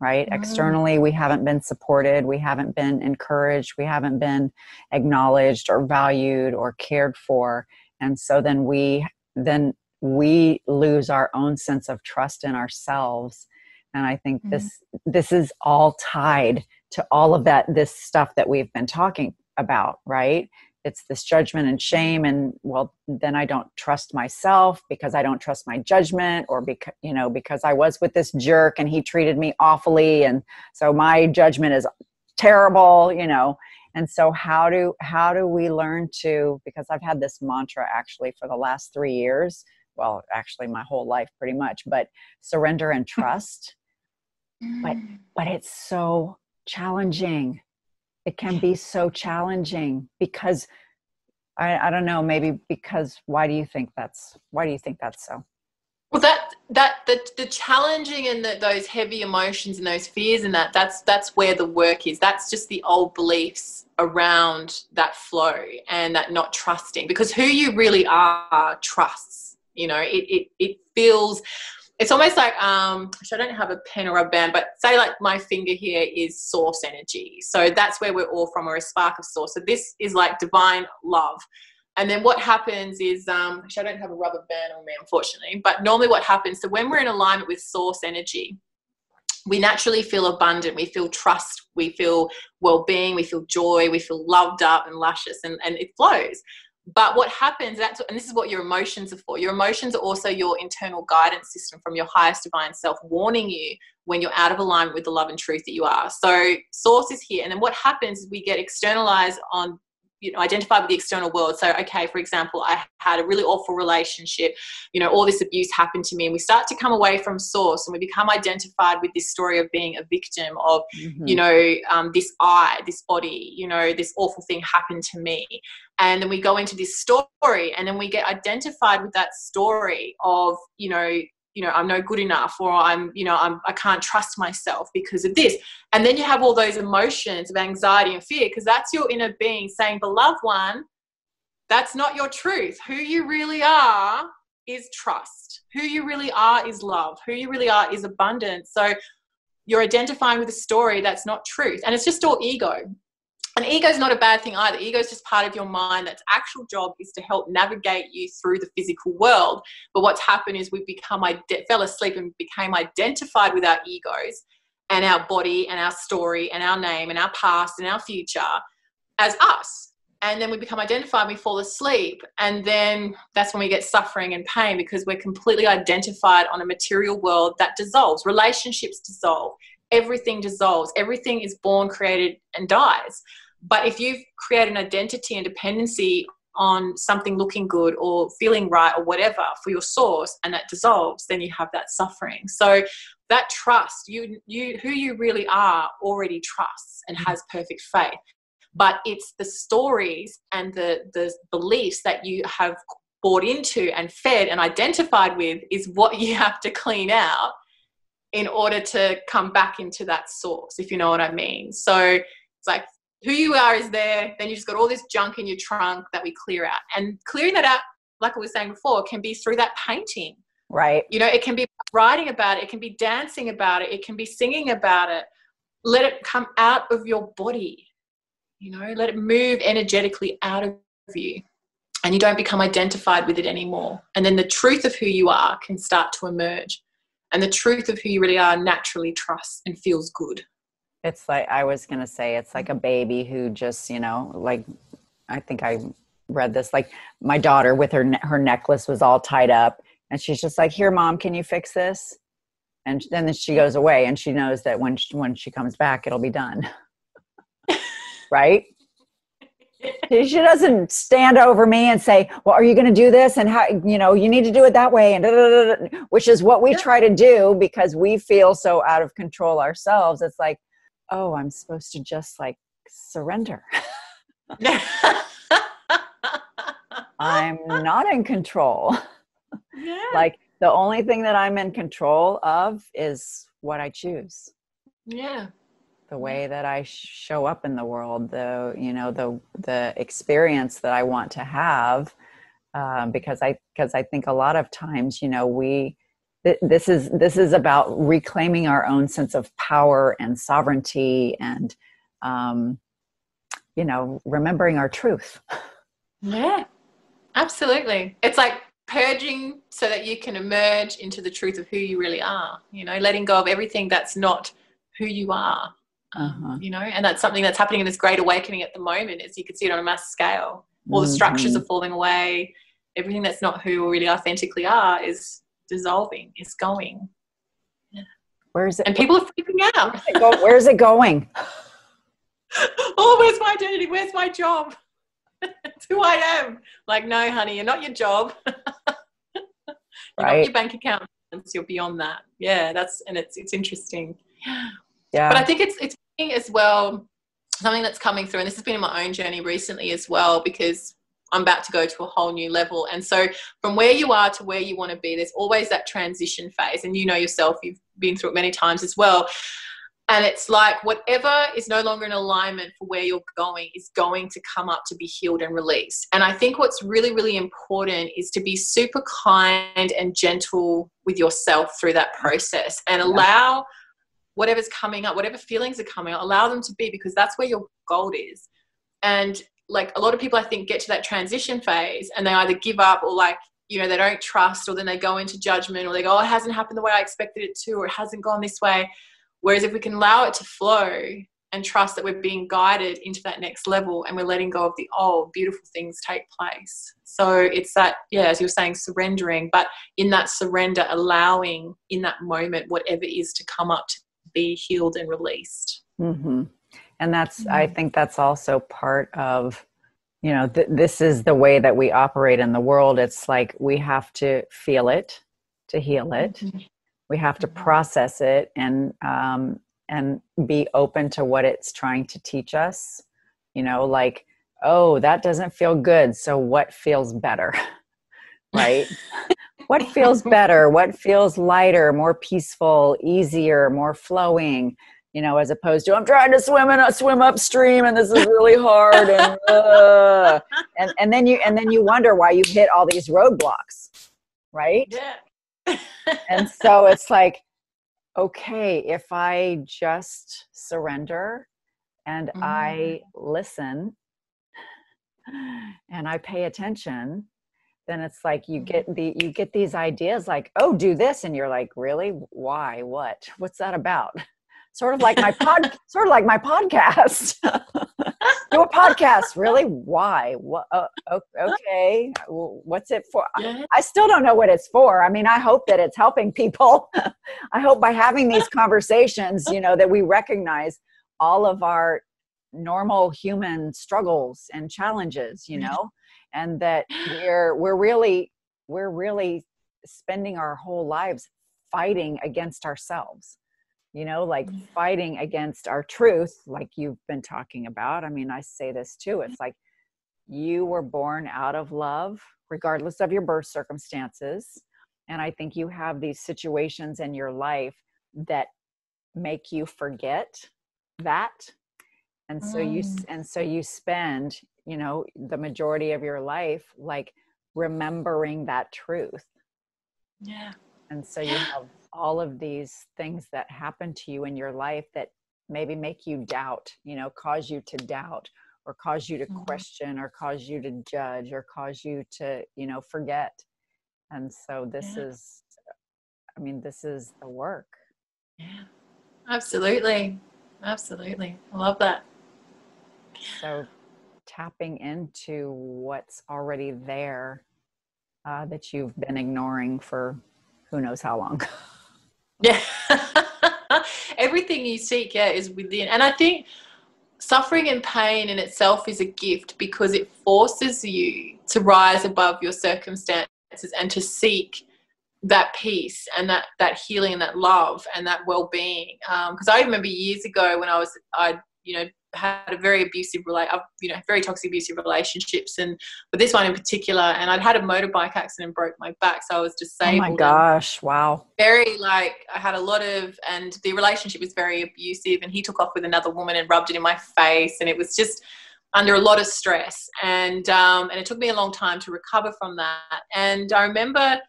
right? Mm. Externally, we haven't been supported, we haven't been encouraged, we haven't been acknowledged or valued or cared for. And so then we then we lose our own sense of trust in ourselves. And I think mm. this this is all tied to all of that this stuff that we've been talking about, right? It's this judgment and shame and well then i don't trust myself because i don't trust my judgment or because you know because i was with this jerk and he treated me awfully and so my judgment is terrible you know. And so how do how do we learn to because i've had this mantra actually for the last 3 years well actually my whole life pretty much but surrender and trust. But mm. but it's so challenging it can be so challenging because I, I don't know maybe because why do you think that's why do you think that's so? Well that that the, the challenging and the, those heavy emotions and those fears and that that's that's where the work is. That's just the old beliefs around that flow and that not trusting because who you really are trusts you know? It it, it feels it's almost like um I don't have a pen or a band, but say like my finger here is source energy. So that's where we're all from, or a spark of source. So this is like divine love. And then what happens is, um, actually, I don't have a rubber band on me, unfortunately, but normally what happens, so when we're in alignment with source energy, we naturally feel abundant, we feel trust, we feel well being, we feel joy, we feel loved up and luscious, and, and it flows but what happens that's and this is what your emotions are for. Your emotions are also your internal guidance system from your highest divine self warning you when you're out of alignment with the love and truth that you are. So source is here and then what happens is we get externalized on you know identify with the external world so okay for example i had a really awful relationship you know all this abuse happened to me and we start to come away from source and we become identified with this story of being a victim of mm-hmm. you know um, this i this body you know this awful thing happened to me and then we go into this story and then we get identified with that story of you know you know i'm no good enough or i'm you know i'm i can't trust myself because of this. And then you have all those emotions of anxiety and fear because that's your inner being saying beloved one that's not your truth. Who you really are is trust. Who you really are is love. Who you really are is abundance. So you're identifying with a story that's not truth. And it's just all ego and ego is not a bad thing either. Ego is just part of your mind. That's actual job is to help navigate you through the physical world. But what's happened is we become fell asleep and became identified with our egos and our body and our story and our name and our past and our future as us. And then we become identified, we fall asleep. And then that's when we get suffering and pain because we're completely identified on a material world that dissolves. Relationships dissolve. Everything dissolves. Everything is born, created, and dies. But if you create an identity and dependency on something looking good or feeling right or whatever for your source and that dissolves then you have that suffering so that trust you you who you really are already trusts and has perfect faith but it's the stories and the the beliefs that you have bought into and fed and identified with is what you have to clean out in order to come back into that source if you know what i mean so it's like who you are is there. Then you've just got all this junk in your trunk that we clear out. And clearing that out, like I was saying before, can be through that painting. Right. You know, it can be writing about it, it can be dancing about it, it can be singing about it. Let it come out of your body. You know, let it move energetically out of you. And you don't become identified with it anymore. And then the truth of who you are can start to emerge. And the truth of who you really are naturally trusts and feels good. It's like I was gonna say, it's like a baby who just, you know, like I think I read this. Like my daughter with her her necklace was all tied up, and she's just like, "Here, mom, can you fix this?" And then she goes away, and she knows that when she, when she comes back, it'll be done. right? She doesn't stand over me and say, "Well, are you going to do this?" and how you know you need to do it that way, and da, da, da, which is what we try to do because we feel so out of control ourselves. It's like, oh, I'm supposed to just like surrender. I'm not in control. Yeah. like the only thing that I'm in control of is what I choose. Yeah the way that I show up in the world, the you know the the experience that I want to have, um, because I because I think a lot of times you know we th- this is this is about reclaiming our own sense of power and sovereignty and um, you know remembering our truth. Yeah, absolutely. It's like purging so that you can emerge into the truth of who you really are. You know, letting go of everything that's not who you are uh-huh. you know and that's something that's happening in this great awakening at the moment as you can see it on a mass scale. All the structures mm-hmm. are falling away. Everything that's not who we really authentically are is dissolving is going. Yeah. where is it and people are freaking out. Where's it, go- where's it going? Oh where's my identity? Where's my job? It's who i am? Like no honey you're not your job. You're right. not your bank account. You're beyond that. Yeah that's and it's it's interesting yeah. But i think it's it's as well something that's coming through and this has been in my own journey recently as well because i'm about to go to a whole new level. And so from where you are to where you want to be there's always that transition phase. And you know yourself you've been through it many times as well. And it's like whatever is no longer in alignment for where you're going is going to come up to be healed and released. And I think what's really, really important is to be super kind and gentle with yourself through that process and allow whatever's coming up, whatever feelings are coming up, allow them to be because that's where your gold is. And like a lot of people, I think, get to that transition phase and they either give up or like, you know, they don't trust or then they go into judgment or they go, oh, it hasn't happened the way I expected it to or it hasn't gone this way. Whereas if we can allow it to flow and trust that we're being guided into that next level and we're letting go of the old, beautiful things take place. So it's that, yeah, as you're saying, surrendering, but in that surrender, allowing in that moment whatever is to come up to be healed and released. Mm-hmm. And that's, mm-hmm. I think that's also part of, you know, th- this is the way that we operate in the world. It's like we have to feel it to heal it. Mm-hmm. We have to mm-hmm. process it and, um, and be open to what it's trying to teach us. You know, like, oh, that doesn't feel good. So what feels better? right? what feels better what feels lighter more peaceful easier more flowing you know as opposed to i'm trying to swim and swim upstream and this is really hard and, uh, and and then you and then you wonder why you hit all these roadblocks right yeah and so it's like okay if i just surrender and mm-hmm. i listen and i pay attention then it's like you get the you get these ideas like oh do this and you're like really? Why? What? What's that about? Sort of like my pod sort of like my podcast. Do a podcast really? Why? What uh, okay what's it for? I still don't know what it's for. I mean i hope that it's helping people. I hope by having these conversations you know that we recognize all of our normal human struggles and challenges you know and that we're we're really we're really spending our whole lives fighting against ourselves you know like mm-hmm. fighting against our truth like you've been talking about i mean i say this too it's like you were born out of love regardless of your birth circumstances and i think you have these situations in your life that make you forget that and so you mm. and so you spend you know the majority of your life like remembering that truth. Yeah. And so you have all of these things that happen to you in your life that maybe make you doubt you know cause you to doubt or cause you to mm-hmm. question or cause you to judge or cause you to you know forget. And so this yeah. is i mean this is the work. Yeah. Absolutely. Absolutely. I love that so tapping into what's already there uh, that you've been ignoring for who knows how long. yeah. Everything you seek, yeah, is within. And I think suffering and pain in itself is a gift because it forces you to rise above your circumstances and to seek that peace and that that healing and that love and that well-being because um, i remember years ago when i was i you know had a very abusive relate you know very toxic abusive relationships. And but this one in particular and i'd had a motorbike accident and broke my back so i was disabled oh my gosh wow. very like i had a lot of and the relationship was very abusive and he took off with another woman and rubbed it in my face and it was just under a lot of stress. And um, and it took me a long time to recover from that. And i remember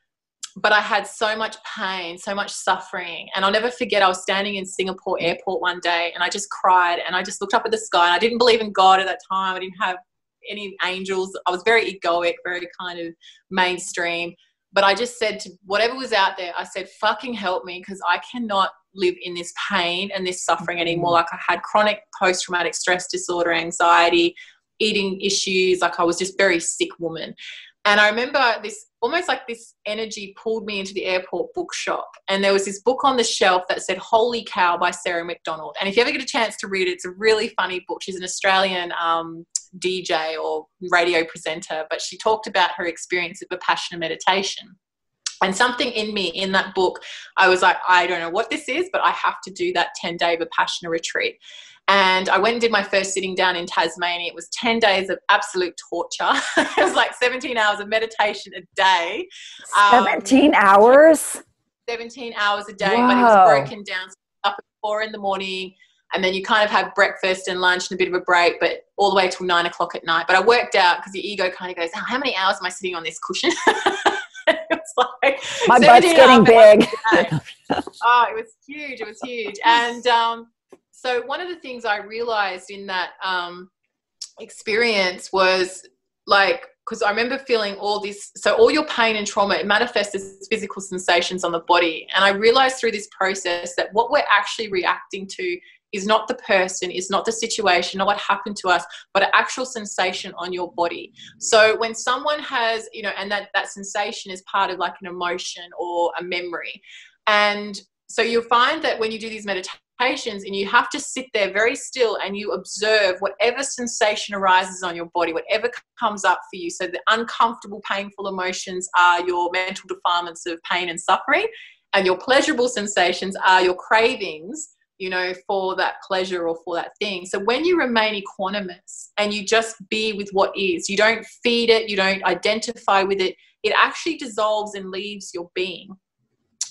but I had so much pain, so much suffering. And I'll never forget, I was standing in Singapore airport one day and I just cried and I just looked up at the sky and I didn't believe in God at that time. I didn't have any angels. I was very egoic, very kind of mainstream. But I just said to whatever was out there, I said, fucking help me because I cannot live in this pain and this suffering anymore. Mm-hmm. Like I had chronic post traumatic stress disorder, anxiety, eating issues. Like I was just very sick woman. And I remember this almost like this energy pulled me into the airport bookshop. And there was this book on the shelf that said Holy Cow by Sarah Macdonald. And if you ever get a chance to read it, it's a really funny book. She's an Australian um, DJ or radio presenter, but she talked about her experience of a Vipassana meditation. And something in me in that book, I was like, I don't know what this is, but I have to do that 10 day of a Vipassana retreat. And I went and did my first sitting down in Tasmania. It was 10 days of absolute torture. it was like 17 hours of meditation a day. 17 um, hours? 17 hours a day, wow. but it was broken down up at four in the morning. And then you kind of have breakfast and lunch and a bit of a break, but all the way till nine o'clock at night. But I worked out because your ego kind of goes, oh, How many hours am I sitting on this cushion? it's like my butt's getting big. oh, it was huge. It was huge. And um, so one of the things I realized in that um, experience was like because I remember feeling all this. So all your pain and trauma it manifests as physical sensations on the body, and I realized through this process that what we're actually reacting to is not the person, is not the situation, not what happened to us, but an actual sensation on your body. So when someone has, you know, and that that sensation is part of like an emotion or a memory, and so you'll find that when you do these meditations and you have to sit there very still and you observe whatever sensation arises on your body, whatever comes up for you. So the uncomfortable, painful emotions are your mental defilements of pain and suffering, and your pleasurable sensations are your cravings you know, for that pleasure or for that thing. So when you remain equanimous and you just be with what is, you don't feed it, you don't identify with it, it actually dissolves and leaves your being.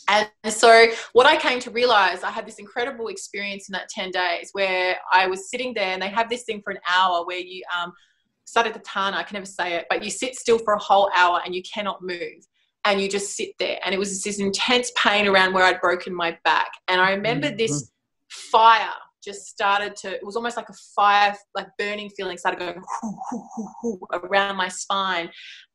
And so, what I came to realize, I had this incredible experience in that 10 days where I was sitting there and they have this thing for an hour where you, um, Satipatthana, I can never say it, but you sit still for a whole hour and you cannot move. And you just sit there. And it was this intense pain around where I'd broken my back. And I remember mm-hmm. this fire just started to, it was almost like a fire, like burning feeling started going hoo, hoo, hoo, around my spine.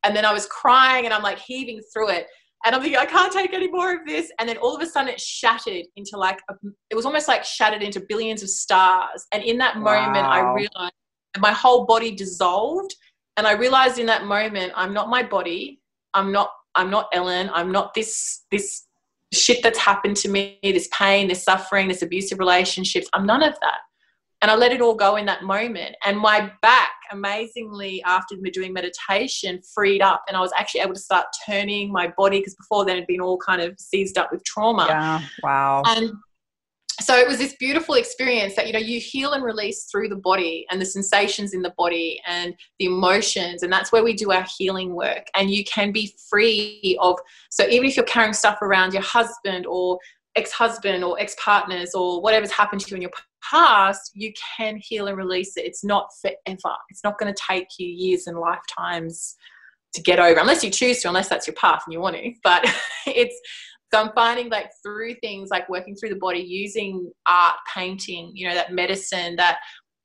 And then I was crying and I'm like heaving through it. And I'm thinking, I can't take any more of this. And then all of a sudden it shattered into like, a, it was almost like shattered into billions of stars. And in that wow. moment, I realized my whole body dissolved. And I realized in that moment, I'm not my body. I'm not, I'm not Ellen. I'm not this, this shit that's happened to me, this pain, this suffering, this abusive relationships. I'm none of that. And I let it all go in that moment. And my back, amazingly, after doing meditation, freed up. And I was actually able to start turning my body because before then it had been all kind of seized up with trauma. Yeah. Wow. And so it was this beautiful experience that you know you heal and release through the body and the sensations in the body and the emotions and that's where we do our healing work and you can be free of so even if you're carrying stuff around your husband or ex-husband or ex-partners or whatever's happened to you in your past you can heal and release it it's not forever it's not going to take you years and lifetimes to get over unless you choose to unless that's your path and you want to but it's so I'm finding like through things like working through the body, using art, painting, you know, that medicine, that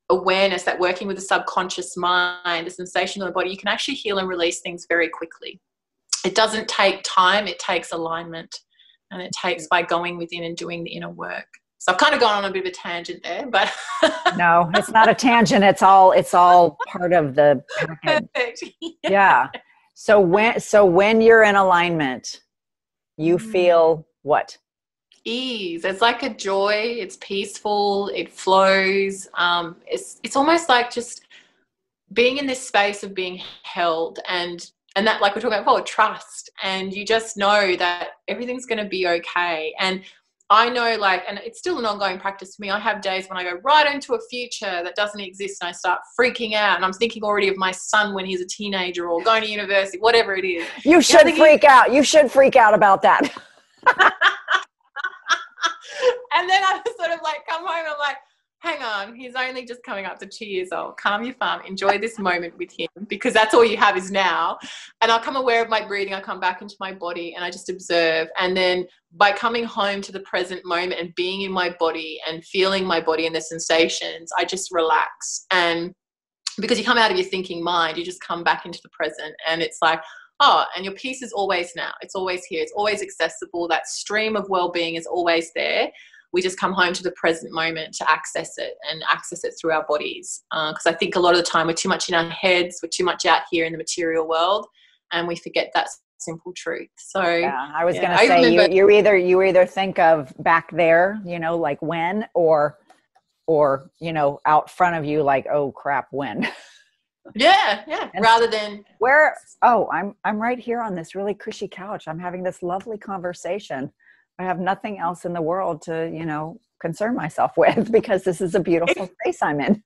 awareness, that working with the subconscious mind, the sensation of the body, you can actually heal and release things very quickly. It doesn't take time, it takes alignment. And it takes by going within and doing the inner work. So I've kind of gone on a bit of a tangent there, but no, it's not a tangent. It's all it's all part of the package. perfect. Yeah. So when so when you're in alignment, you Mm. feel what? ease. It's like a joy. It's peaceful. It flows. Um, it's it's almost like just being in this space of being held and and that like we're talking about before, trust. And you just know that everything's going to be okay. And I know, like, and it's still an ongoing practice for me. I have days when I go right into a future that doesn't exist and I start freaking out. And I'm thinking already of my son when he's a teenager or going to university, whatever it is. You should thinking- freak out. You should freak out about that. and then I sort of like come home. I'm like, hang on, he's only just coming up to two years old. Calm your farm. Enjoy this moment with him because that's all you have is now. And I'll come aware of my breathing. I come back into my body and I just observe. And then by coming home to the present moment and being in my body and feeling my body and the sensations, I just relax. And because you come out of your thinking mind, you just come back into the present. And it's like, oh, and your peace is always now. It's always here. It's always accessible. That stream of well being is always there. We just come home to the present moment to access it and access it through our bodies. Uh, because I think a lot of the time we're too much in our heads, we're too much out here in the material world, and we forget that simple truth. So, Yeah, I was Yeah, gonna I say you, you either you either think of back there, you know, like when, or or you know, out front of you, like oh crap, when. yeah, yeah, And- rather than Where? Oh, I'm I'm right here on this really cushy couch. I'm having this lovely conversation. I have nothing else in the world to you know concern myself with because this is a beautiful space I'm in.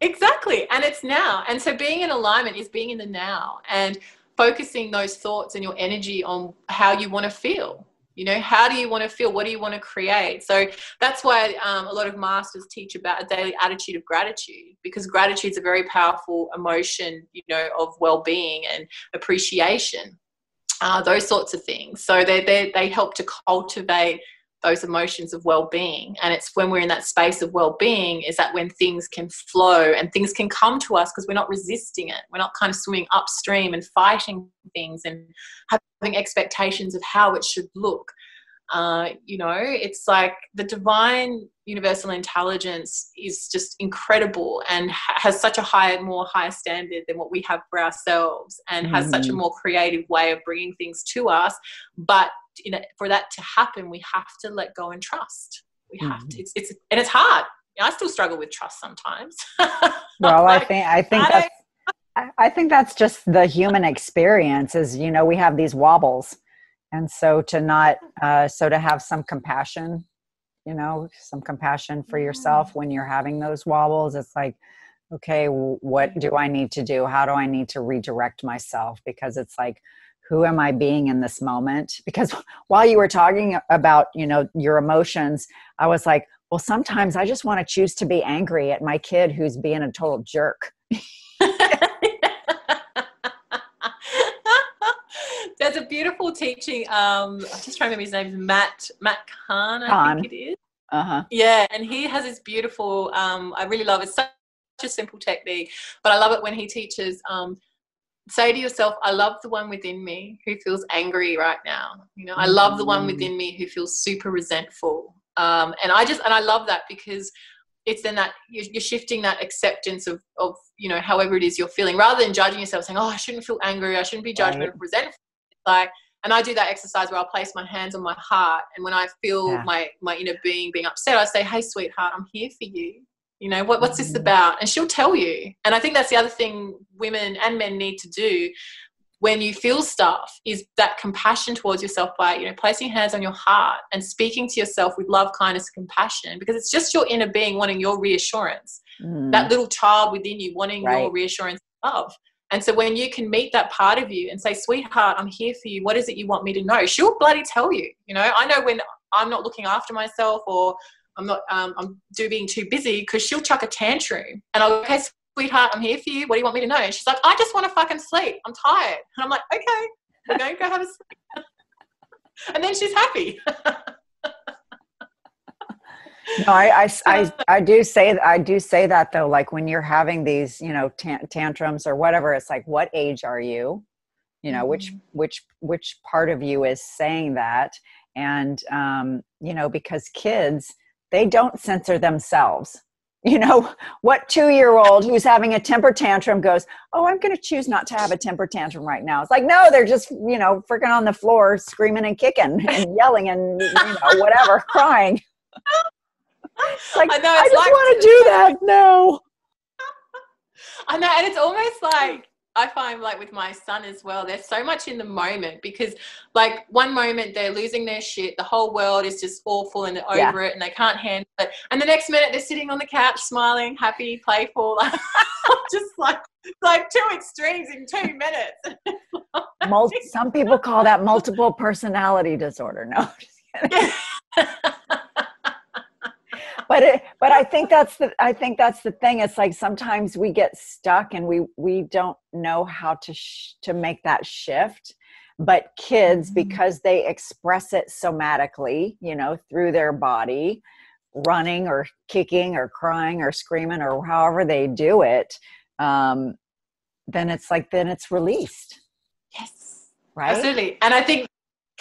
Exactly. And it's now. And so being in alignment is being in the now and focusing those thoughts and your energy on how you want to feel. You know, how do you want to feel? What do you want to create? So that's why um, a lot of masters teach about a daily attitude of gratitude because gratitude is a very powerful emotion, you know, of well being and appreciation, uh, those sorts of things. So they, they, they help to cultivate those emotions of well-being. And it's when we're in that space of well-being is that when things can flow and things can come to us because we're not resisting it. We're not kind of swimming upstream and fighting things and having expectations of how it should look uh, you know it's like the divine universal intelligence is just incredible and ha- has such a higher more higher standard than what we have for ourselves and has such a Mhm. more creative way of bringing things to us but in a, for that to happen, we have to let go and trust. We have Mhm. to. It's, it's and it's hard. I still struggle with trust sometimes. Well, I think I think I that's I think that's just the human experience. Is you know we have these wobbles, and so to not uh, so to have some compassion, you know, some compassion for yourself when you're having those wobbles. It's like, okay, what do I need to do? How do I need to redirect myself? Because it's like who am i being in this moment because while you were talking about you know your emotions i was like well sometimes i just want to choose to be angry at my kid who's being a total jerk There's a beautiful teaching. Um, I'm just trying to remember his name. Is Matt Matt Kahn, I Kahn. think it is. uh-huh Yeah, and he has this beautiful. Um, I really love it. It's such a simple technique, but I love it when he teaches. Um, say to yourself, "I love the one within me who feels angry right now." You know, I love the one within me who feels super resentful. Um, and I just and I love that because it's then that you're, you're shifting that acceptance of of you know however it is you're feeling rather than judging yourself saying, "Oh, I shouldn't feel angry. I shouldn't be judgmental, Right. resentful." Like and I do that exercise where I'll place my hands on my heart, and when I feel Yeah. my my inner being being upset, I say, "Hey, sweetheart, I'm here for you. You know what? What's this Mhm. about?" And she'll tell you. And I think that's the other thing women and men need to do when you feel stuff is that compassion towards yourself by you know placing hands on your heart and speaking to yourself with love, kindness, and compassion because it's just your inner being wanting your reassurance Mm. that little child within you wanting your reassurance and love. And so when you can meet that part of you and say, sweetheart, I'm here for you. What is it you want me to know? She'll bloody tell you. You know, I know when I'm not looking after myself or I'm not, um, I'm do being too busy because she'll chuck a tantrum and I'll okay, sweetheart, I'm here for you. What do you want me to know? And she's like, I just want to fucking sleep. I'm tired. And I'm like, okay, we're going to go have a sleep. and then she's happy. no I, I, I, I do say I do say that though like when you're having these you know tan- tantrums or whatever it's like what age are you? You know which Mhm. which which part of you is saying that? And um you know because kids they don't censor themselves. You know what two year old who's having a temper tantrum goes oh i'm going to choose not to have a temper tantrum right now. It's like no they're just you know freaking on the floor screaming and kicking and yelling and you know whatever crying like i, know, I just like want to do that no i know and it's almost like I find like with my son as well, they're so much in the moment because like one moment they're losing their shit, the whole world is just awful and they're over yeah. it and they can't handle it. And the next minute they're sitting on the couch smiling, happy, playful. just like like two extremes in two minutes. Multi- some people call that multiple personality disorder. No. But it, but I think that's the I think that's the thing. It's like sometimes we get stuck and we we don't know how to sh- to make that shift. But kids, mm-hmm. because they express it somatically, you know, through their body, running or kicking or crying or screaming or however they do it, um, then it's like then it's released. Yes, right. Absolutely, and I think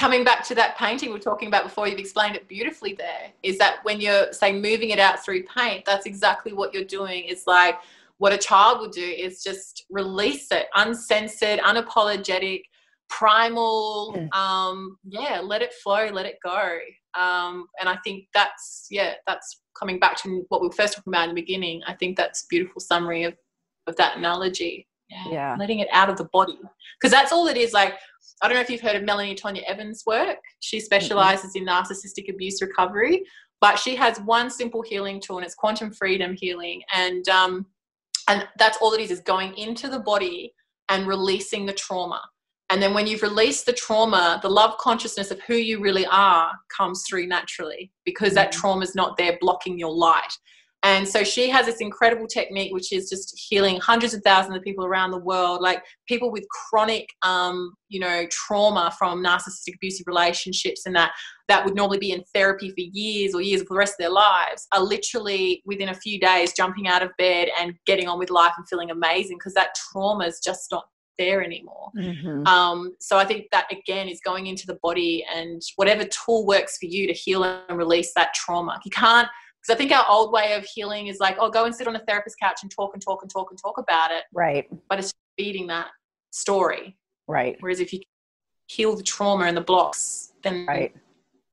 coming back to that painting we are talking about before, you've explained it beautifully there, is that when you're saying moving it out through paint, that's exactly what you're doing. It's like what a child will do is just release it, uncensored, unapologetic, primal. Mm. Um, yeah, let it flow, let it go. Um, and I think that's, yeah, that's coming back to what we were first talking about in the beginning. I think that's a beautiful summary of, of that analogy. Yeah, yeah. Letting it out of the body. Because that's all it is. Like, I don't know if you've heard of Melanie Tonia Evans' work. She specializes mm-hmm. in narcissistic abuse recovery, but she has one simple healing tool, and it's quantum freedom healing. And um, and that's all it is: is going into the body and releasing the trauma. And then when you've released the trauma, the love consciousness of who you really are comes through naturally because that trauma is not there blocking your light. And so she has this incredible technique, which is just healing hundreds of thousands of people around the world, like people with chronic, um, you know, trauma from narcissistic abusive relationships and that that would normally be in therapy for years or years for the rest of their lives are literally within a few days jumping out of bed and getting on with life and feeling amazing because that trauma is just not there anymore. Mm-hmm. Um, so I think that again is going into the body and whatever tool works for you to heal and release that trauma. You can't because I think our old way of healing is like, oh, go and sit on a therapist couch and talk and talk and talk and talk about it. Right. But it's feeding that story. Right. Whereas if you heal the trauma and the blocks, then right.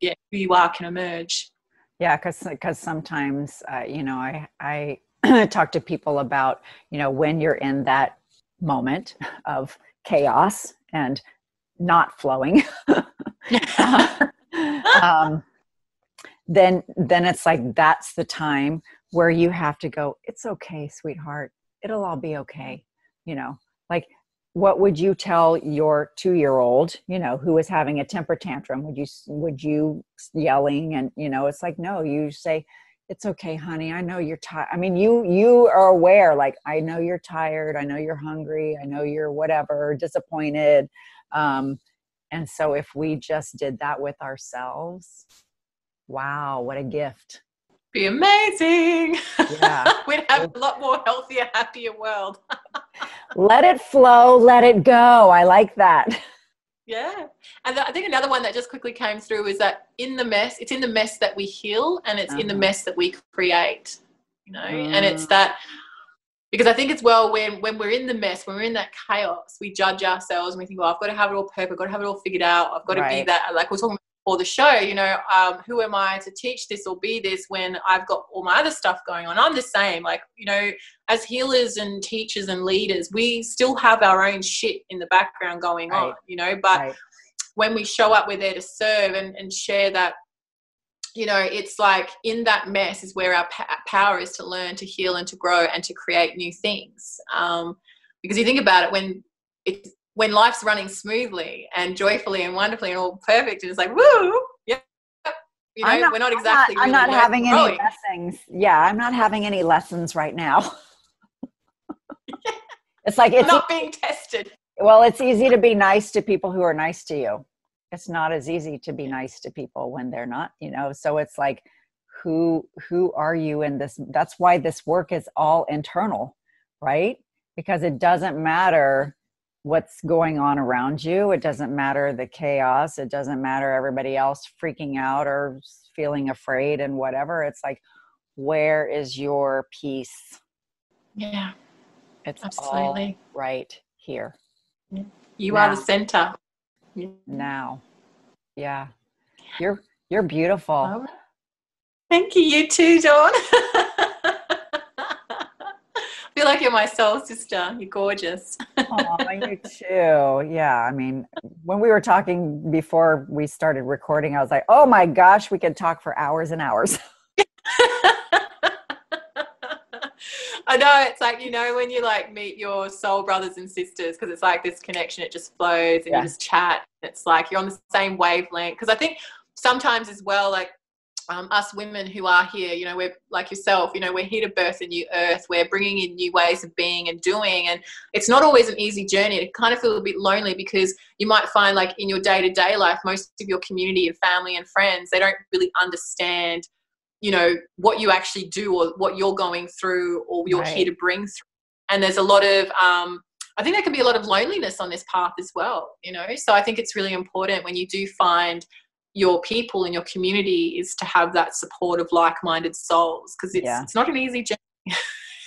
yeah, who you are can emerge. Yeah, because because sometimes uh, you know I I talk to people about you know when you're in that moment of chaos and not flowing. um, then then it's like that's the time where you have to go it's okay sweetheart. It'll all be okay you know? Like what would you tell your 2 year old you know who is having a temper tantrum? Would you would you yelling and you know it's like no you say it's okay honey. I know you're tired i mean you you are aware like i know you're tired. I know you're hungry. I know you're whatever disappointed. Um and so if we just did that with ourselves Wow, what a gift. Be amazing. Yeah. We'd have a lot more healthier, happier world. let it flow, let it go. I like that. Yeah. And I think another one that just quickly came through is that in the mess, it's in the mess that we heal and it's uh-huh. in the uh-huh. mess that we create, you know, and it's mm. that because I think it's well when when we're in the mess, when we're in that chaos, we judge ourselves and we think, well, I've got to have it all perfect, I've got to have it all figured out, I've got to right. be that. Like we're talking for the show you know um, who am i to teach this or be this when i've got all my other stuff going on i'm the same like you know as healers and teachers and leaders we still have our own shit in the background going right. on you know but right. when we show up we're there to serve and, and share that you know it's like in that mess is where our pa- power is to learn to heal and to grow and to create new things um, because you think about it when it's when life's running smoothly and joyfully and wonderfully and all perfect and it's like woo yeah you know not, we're not exactly i'm not, really I'm not having growing. any lessons. Yeah i'm not having any lessons right now. It's like it's not being tested. Well it's easy to be nice to people who are nice to you. It's not as easy to be nice to people when they're not you know? So it's like who who are you in this that's why this work is all internal right? Because it doesn't matter what's going on around you. It doesn't matter the chaos. It doesn't matter everybody else freaking out or feeling afraid and whatever. It's like where is your peace? Yeah. It's absolutely. right here. You now. are the center. Now. Yeah. You're you're beautiful. Oh, thank you you too dawn like you're my soul sister. You're gorgeous. oh, you too. Yeah. I mean, when we were talking before we started recording, I was like, oh my gosh, we could talk for hours and hours. I know it's like you know when you like meet your soul brothers and sisters because it's like this connection it just flows and yeah. you just chat it's like you're on the same wavelength because I think sometimes as well like um, us women who are here, you know, we're like yourself, you know, we're here to birth a new earth. We're bringing in new ways of being and doing. And it's not always an easy journey. It kind of feels a bit lonely because you might find, like, in your day to day life, most of your community and family and friends, they don't really understand, you know, what you actually do or what you're going through or you're right. here to bring through. And there's a lot of, um, I think there can be a lot of loneliness on this path as well, you know. So I think it's really important when you do find your people and your community is to have that support of like-minded souls because it's, yeah. it's not an easy journey it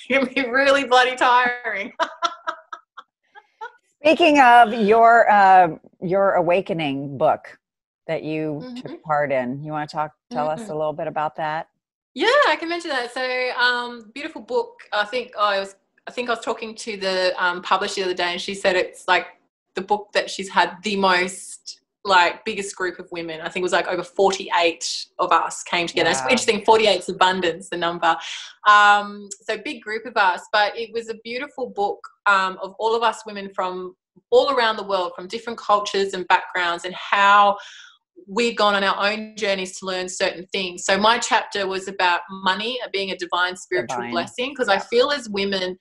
can be really bloody tiring speaking of your uh, your awakening book that you mm-hmm. took part in you want to talk tell mm-hmm. us a little bit about that yeah i can mention that so um, beautiful book i think oh, I was i think i was talking to the um, publisher the other day and she said it's like the book that she's had the most like biggest group of women. I think it was like over 48 of us came together. Wow. It's interesting, 48 is abundance, the number. Um, so big group of us, but it was a beautiful book um, of all of us women from all around the world, from different cultures and backgrounds, and how we've gone on our own journeys to learn certain things. So my chapter was about money being a divine spiritual divine. blessing because I feel as women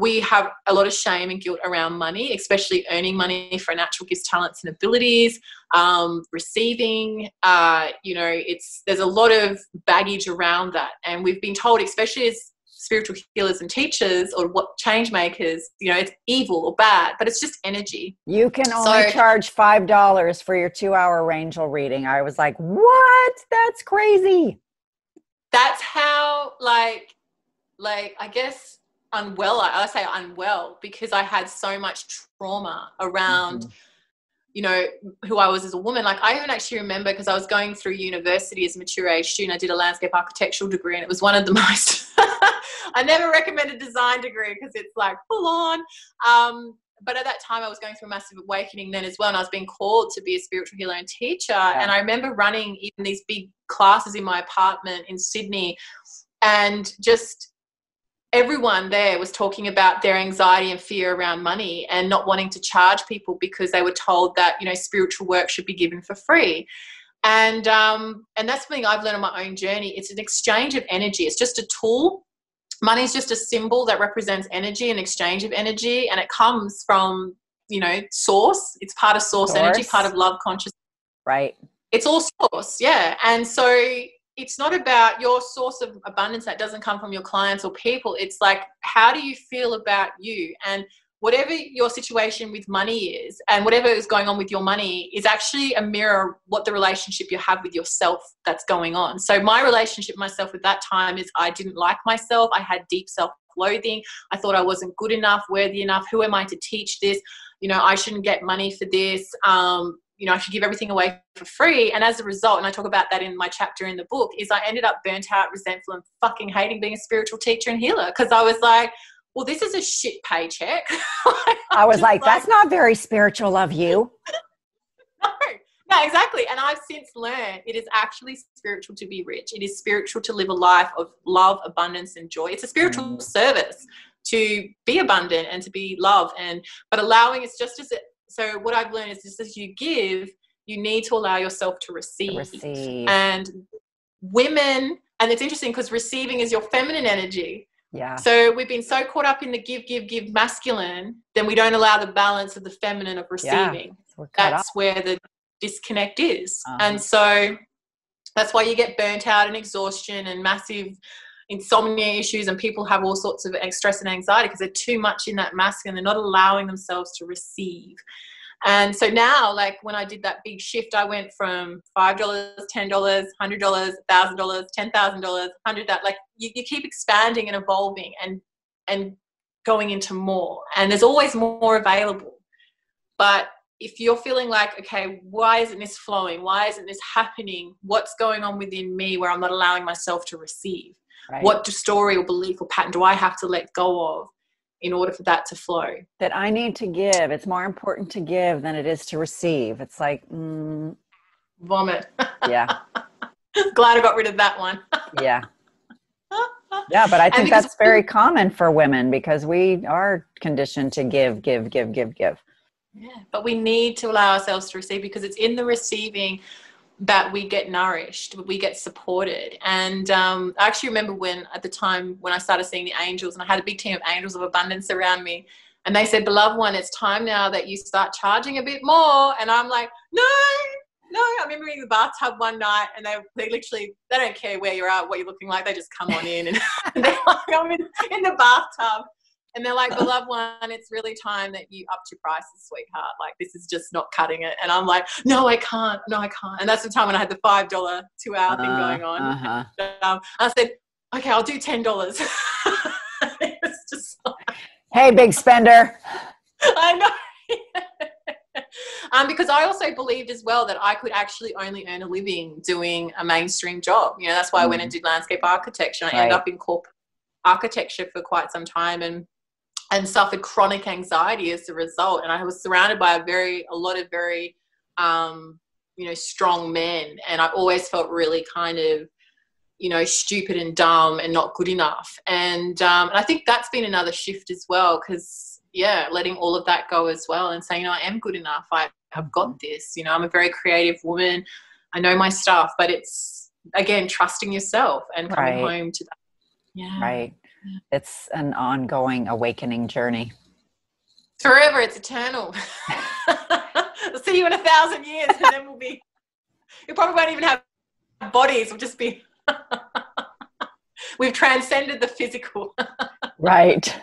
we have a lot of shame and guilt around money, especially earning money for natural gifts, talents, and abilities. Um, receiving, uh, you know, it's there's a lot of baggage around that, and we've been told, especially as spiritual healers and teachers or what change makers, you know, it's evil or bad, but it's just energy. You can only so, charge five dollars for your two-hour angel reading. I was like, what? That's crazy. That's how, like, like I guess unwell I, say unwell because i had so much trauma around mm-hmm. you know who i was as a woman like i even actually remember because i was going through university as a mature age student i did a landscape architectural degree and it was one of the most i never recommend a design degree because it's like full on um, but at that time i was going through a massive awakening then as well and i was being called to be a spiritual healer and teacher yeah. and i remember running even these big classes in my apartment in sydney and just everyone there was talking about their anxiety and fear around money and not wanting to charge people because they were told that you know spiritual work should be given for free. And um, and that's something i've learned on my own journey. It's an exchange of energy. It's just a tool. Money is just a symbol that represents energy and exchange of energy and it comes from you know source. It's part of source, source. energy part of love consciousness right. It's all source yeah. And so it's not about your source of abundance that doesn't come from your clients or people. It's like, how do you feel about you? And whatever your situation with money is and whatever is going on with your money is actually a mirror what the relationship you have with yourself that's going on. So my relationship myself with that time is i didn't like myself. I had deep self-loathing. I thought i wasn't good enough worthy enough. Who am i to teach this? You know i shouldn't get money for this. Um, you know, I should give everything away for free. And as a result, and I talk about that in my chapter in the book, is I ended up burnt out, resentful, and fucking hating being a spiritual teacher and healer because I was like, well, this is a shit paycheck. I was like, that's not very spiritual of you. no, no, exactly. And I've since learned it is actually spiritual to be rich. It is spiritual to live a life of love, abundance, and joy. It's a spiritual mm. service to be abundant and to be love and but allowing it's just as it so what I've learned is just as you give, you need to allow yourself to receive. receive. And women, and it's interesting because receiving is your feminine energy. Yeah. So we've been so caught up in the give, give, give masculine, then we don't allow the balance of the feminine of receiving. Yeah, that's up. where the disconnect is. Uh-huh. And so that's why you get burnt out and exhaustion and massive insomnia issues and people have all sorts of stress and anxiety because they're too much in that mask and they're not allowing themselves to receive And so now, like when I did that big shift, I went from five dollars, ten dollars, hundred dollars, thousand dollars, ten thousand dollars, hundred that like you, you keep expanding and evolving and and going into more. And there's always more available. But if you're feeling like, okay, why isn't this flowing? Why isn't this happening? What's going on within me where I'm not allowing myself to receive? Right. What story or belief or pattern do I have to let go of? in order for that to flow. That I need to give. It's more important to give than it is to receive. It's like mm, vomit. Yeah. Glad I got rid of that one. yeah. Yeah, but I think that's very common for women because we are conditioned to give, give, give, give, give. Yeah, but we need to allow ourselves to receive because it's in the receiving that we get nourished, we get supported. And um, I actually remember when, at the time, when I started seeing the angels, and I had a big team of angels of abundance around me, and they said, Beloved one, it's time now that you start charging a bit more. And I'm like, No, no. I remember in the bathtub one night, and they, they literally, they don't care where you're at, what you're looking like, they just come on in. And, and they're like, I'm in, in the bathtub and they're like, beloved one, it's really time that you upped your prices, sweetheart. Like this is just not cutting it. And I'm like, no, I can't. No, I can't. And that's the time when I had the five dollar two hour uh, thing going on. Uh-huh. And, um, I said, okay, I'll do ten dollars. it's just like, hey, big spender. I know. um, because I also believed as well that I could actually only earn a living doing a mainstream job. You know, that's why. I went and mm. did landscape architecture. I right. ended up in corporate architecture for quite some time and and suffered chronic anxiety as a result. And I was surrounded by a very, a lot of very, um, you know, strong men. And I always felt really kind of, you know, stupid and dumb and not good enough. And, um, and I think that's been another shift as well, because, yeah, letting all of that go as well and saying, you know, I am good enough. I have got this. You know, I'm a very creative woman. I know my stuff, but it's, again, trusting yourself and coming right. home to that. Yeah. Right it's an ongoing awakening journey. Forever, it's eternal. I'll see you in a thousand years, and then we'll be. We probably won't even have bodies. We'll just be. We've transcended the physical. right.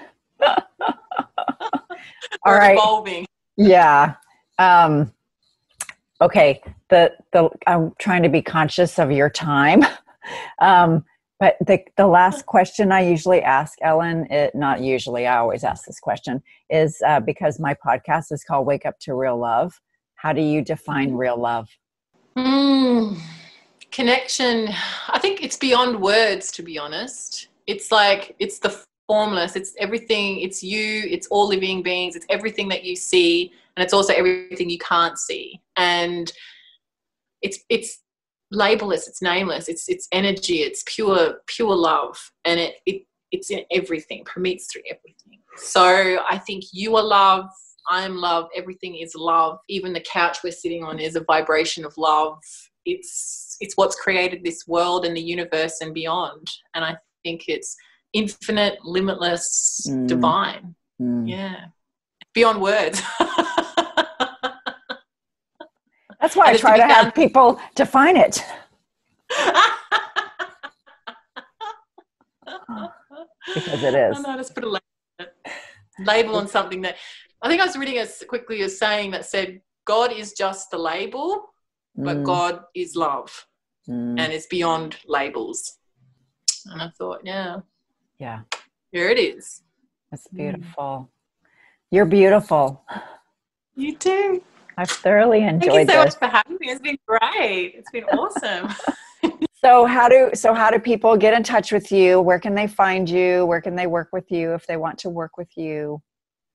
All right. Evolving. Yeah. Um, okay. The the I'm trying to be conscious of your time. Um, but the, the last question I usually ask Ellen, it, not usually, I always ask this question, is uh, because my podcast is called Wake Up to Real Love. How do you define real love? Mm, connection. I think it's beyond words, to be honest. It's like, it's the formless, it's everything, it's you, it's all living beings, it's everything that you see, and it's also everything you can't see. And it's, it's, labelless it's nameless it's it's energy it's pure pure love and it, it it's in everything permeates through everything. So i think you are love i am love everything is love. Even the couch we're sitting on is a vibration of love. It's it's what's created this world and the universe and beyond. And i think it's infinite limitless mm. divine. Mm. yeah. Beyond words That's why I try to, have people define it. because it is. I know, just put a label, label on something that I think I was reading as quickly as saying that said God is just the label, but mm. God is love mm. and it's beyond labels. And I thought, yeah. Yeah. Here it is. That's beautiful. Mm. You're beautiful. You too. I've thoroughly enjoyed Thank you so this. much for having me. It's been great. It's been awesome. so how do so how do people get in touch with you? Where can they find you? Where can they work with you if they want to work with you?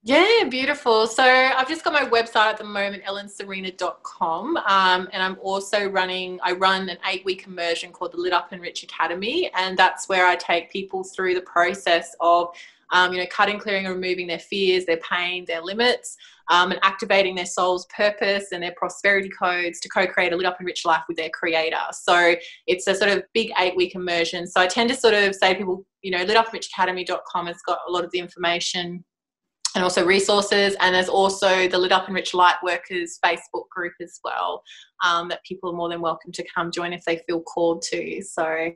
Yeah, beautiful. So I've just got my website at the moment, ellenserena.com. Um, and I'm also running, I run an eight week immersion called the Lit Up and Rich Academy. And that's where I take people through the process of um, you know, cutting, clearing, and removing their fears, their pain, their limits, um, and activating their soul's purpose and their prosperity codes to co-create a lit up and rich life with their creator. So it's a sort of big eight-week immersion. So I tend to sort of say to people, you know, litupandrichacademy.com has got a lot of the information and also resources. And there's also the Lit Up and Rich Light Workers Facebook group as well um, that people are more than welcome to come join if they feel called to. So,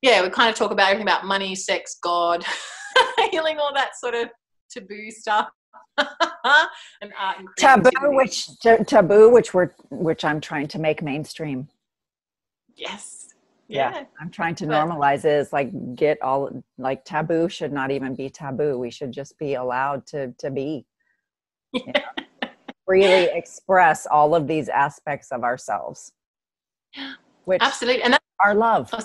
yeah, we kind of talk about everything about money, sex, God, healing, all that sort of taboo stuff. and art and taboo, which t- taboo, which we're which I'm trying to make mainstream. yes, Yeah. yeah, I'm trying to normalize is like get all like taboo should not even be taboo. We should just be allowed to to be. you know, freely express all of these aspects of ourselves. Which absolutely, and that, are love. Oh,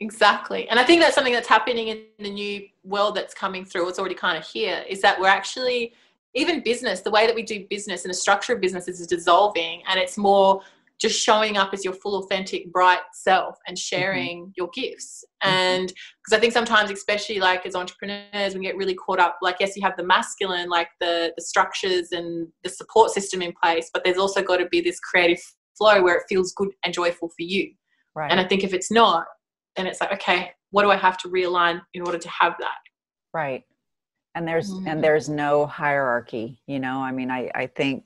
exactly. And I think that's something that's happening in the new world that's coming through. It's already kind of here. Is that we're actually even business, the way that we do business and the structure of business is dissolving, and it's more just showing up as your full authentic bright self and sharing your gifts Mhm. and because i think sometimes especially like as entrepreneurs we get really caught up like yes you have the masculine like the the structures and the support system in place but there's also got to be this creative flow where it feels good and joyful for you Right. and i think if it's not then it's like okay what do i have to realign in order to have that right. And there's Mhm. and there's no hierarchy, you know. I mean, I I think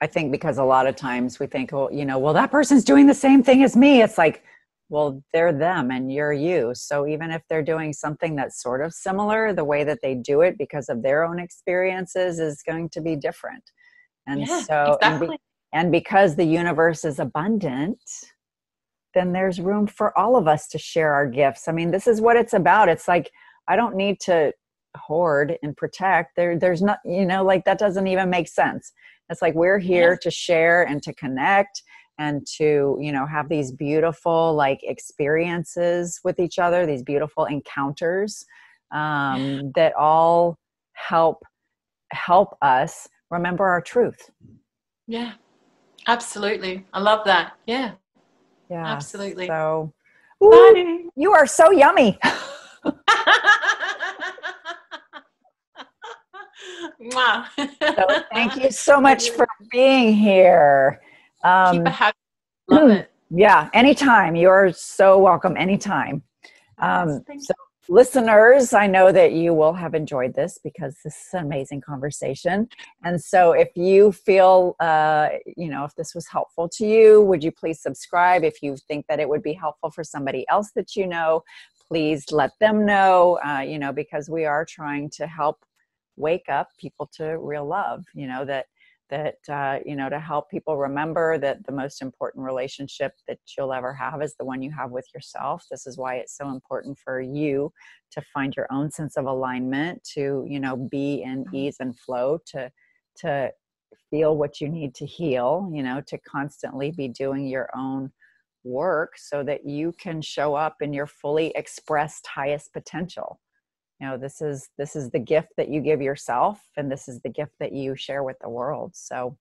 I think because a lot of times we think, well, you know, well that person's doing the same thing as me. It's like, well, they're them and you're you. So even if they're doing something that's sort of similar, the way that they do it because of their own experiences is going to be different. And yeah so and be- And because the universe is abundant, then there's room for all of us to share our gifts. I mean, this is what it's about. It's like I don't need to hoard and protect. There there's not, you know, like that doesn't even make sense. It's like we're here to share and to connect and to, you know, have these beautiful like experiences with each other, these beautiful encounters um, that all help help us remember our truth. yeah absolutely i love that yeah Yeah. Absolutely. So, Ooh, you are so yummy. So thank you so much for being here. Keep Um, it happy. Love it. yeah, anytime. You're so welcome anytime. Um, Thank so, listeners, I know that you will have enjoyed this because this is an amazing conversation. And so, if you feel, uh, you know, if this was helpful to you, would you please subscribe? If you think that it would be helpful for somebody else that you know, please let them know, uh, you know, because we are trying to help wake up people to real love, you know, that that uh, you know to help people remember that the most important relationship that you'll ever have is the one you have with yourself. This is why it's so important for you to find your own sense of alignment to you know be in ease and flow to to feel what you need to heal you know to constantly be doing your own work so that you can show up in your fully expressed highest potential you know this is this is the gift that you give yourself and this is the gift that you share with the world. So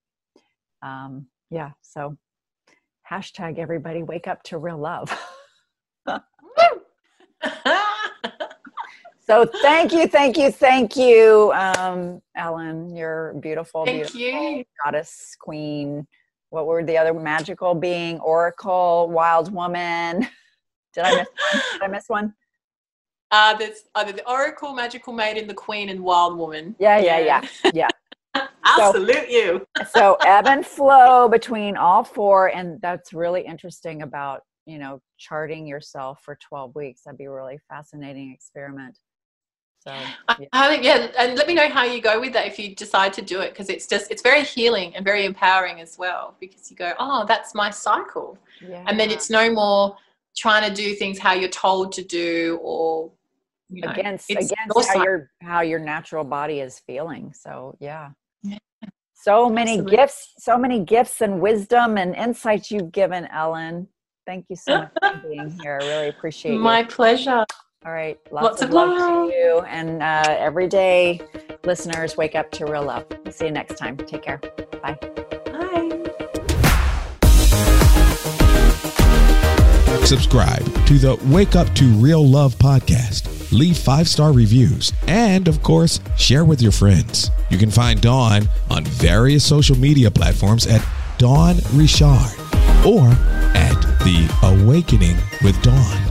um yeah so hashtag everybody wake up to real love. So thank you thank you thank you um ellen you're beautiful Thank beautiful you. goddess queen. What were the other magical being oracle wild woman? Did i miss one? Did i miss one Uh, there's either the Oracle, Magical Maiden, the Queen, and Wild Woman. yeah yeah yeah yeah I'll So- salute you. so ebb and flow between all four and that's really interesting about you know charting yourself for 12 weeks that'd be a really fascinating experiment so yeah. I think, yeah, and let me know how you go with that if you decide to do it because it's just it's very healing and very empowering as well because you go, oh, that's my cycle, and then it's no more trying to do things how you're told to do or you know, against against how your how your natural body is feeling so yeah Yeah. so many Absolutely. gifts so many gifts and wisdom and insights you've given ellen thank you so much for being here i really appreciate you My pleasure. all right lots, Lots of, of love, love. to you and uh, every day listeners wake up to real love see you next time take care Bye. Subscribe to the Wake Up to Real Love podcast. Leave five star reviews and, of course, share with your friends. You can find Dawn on various social media platforms at Dawn Richard or at The Awakening with Dawn.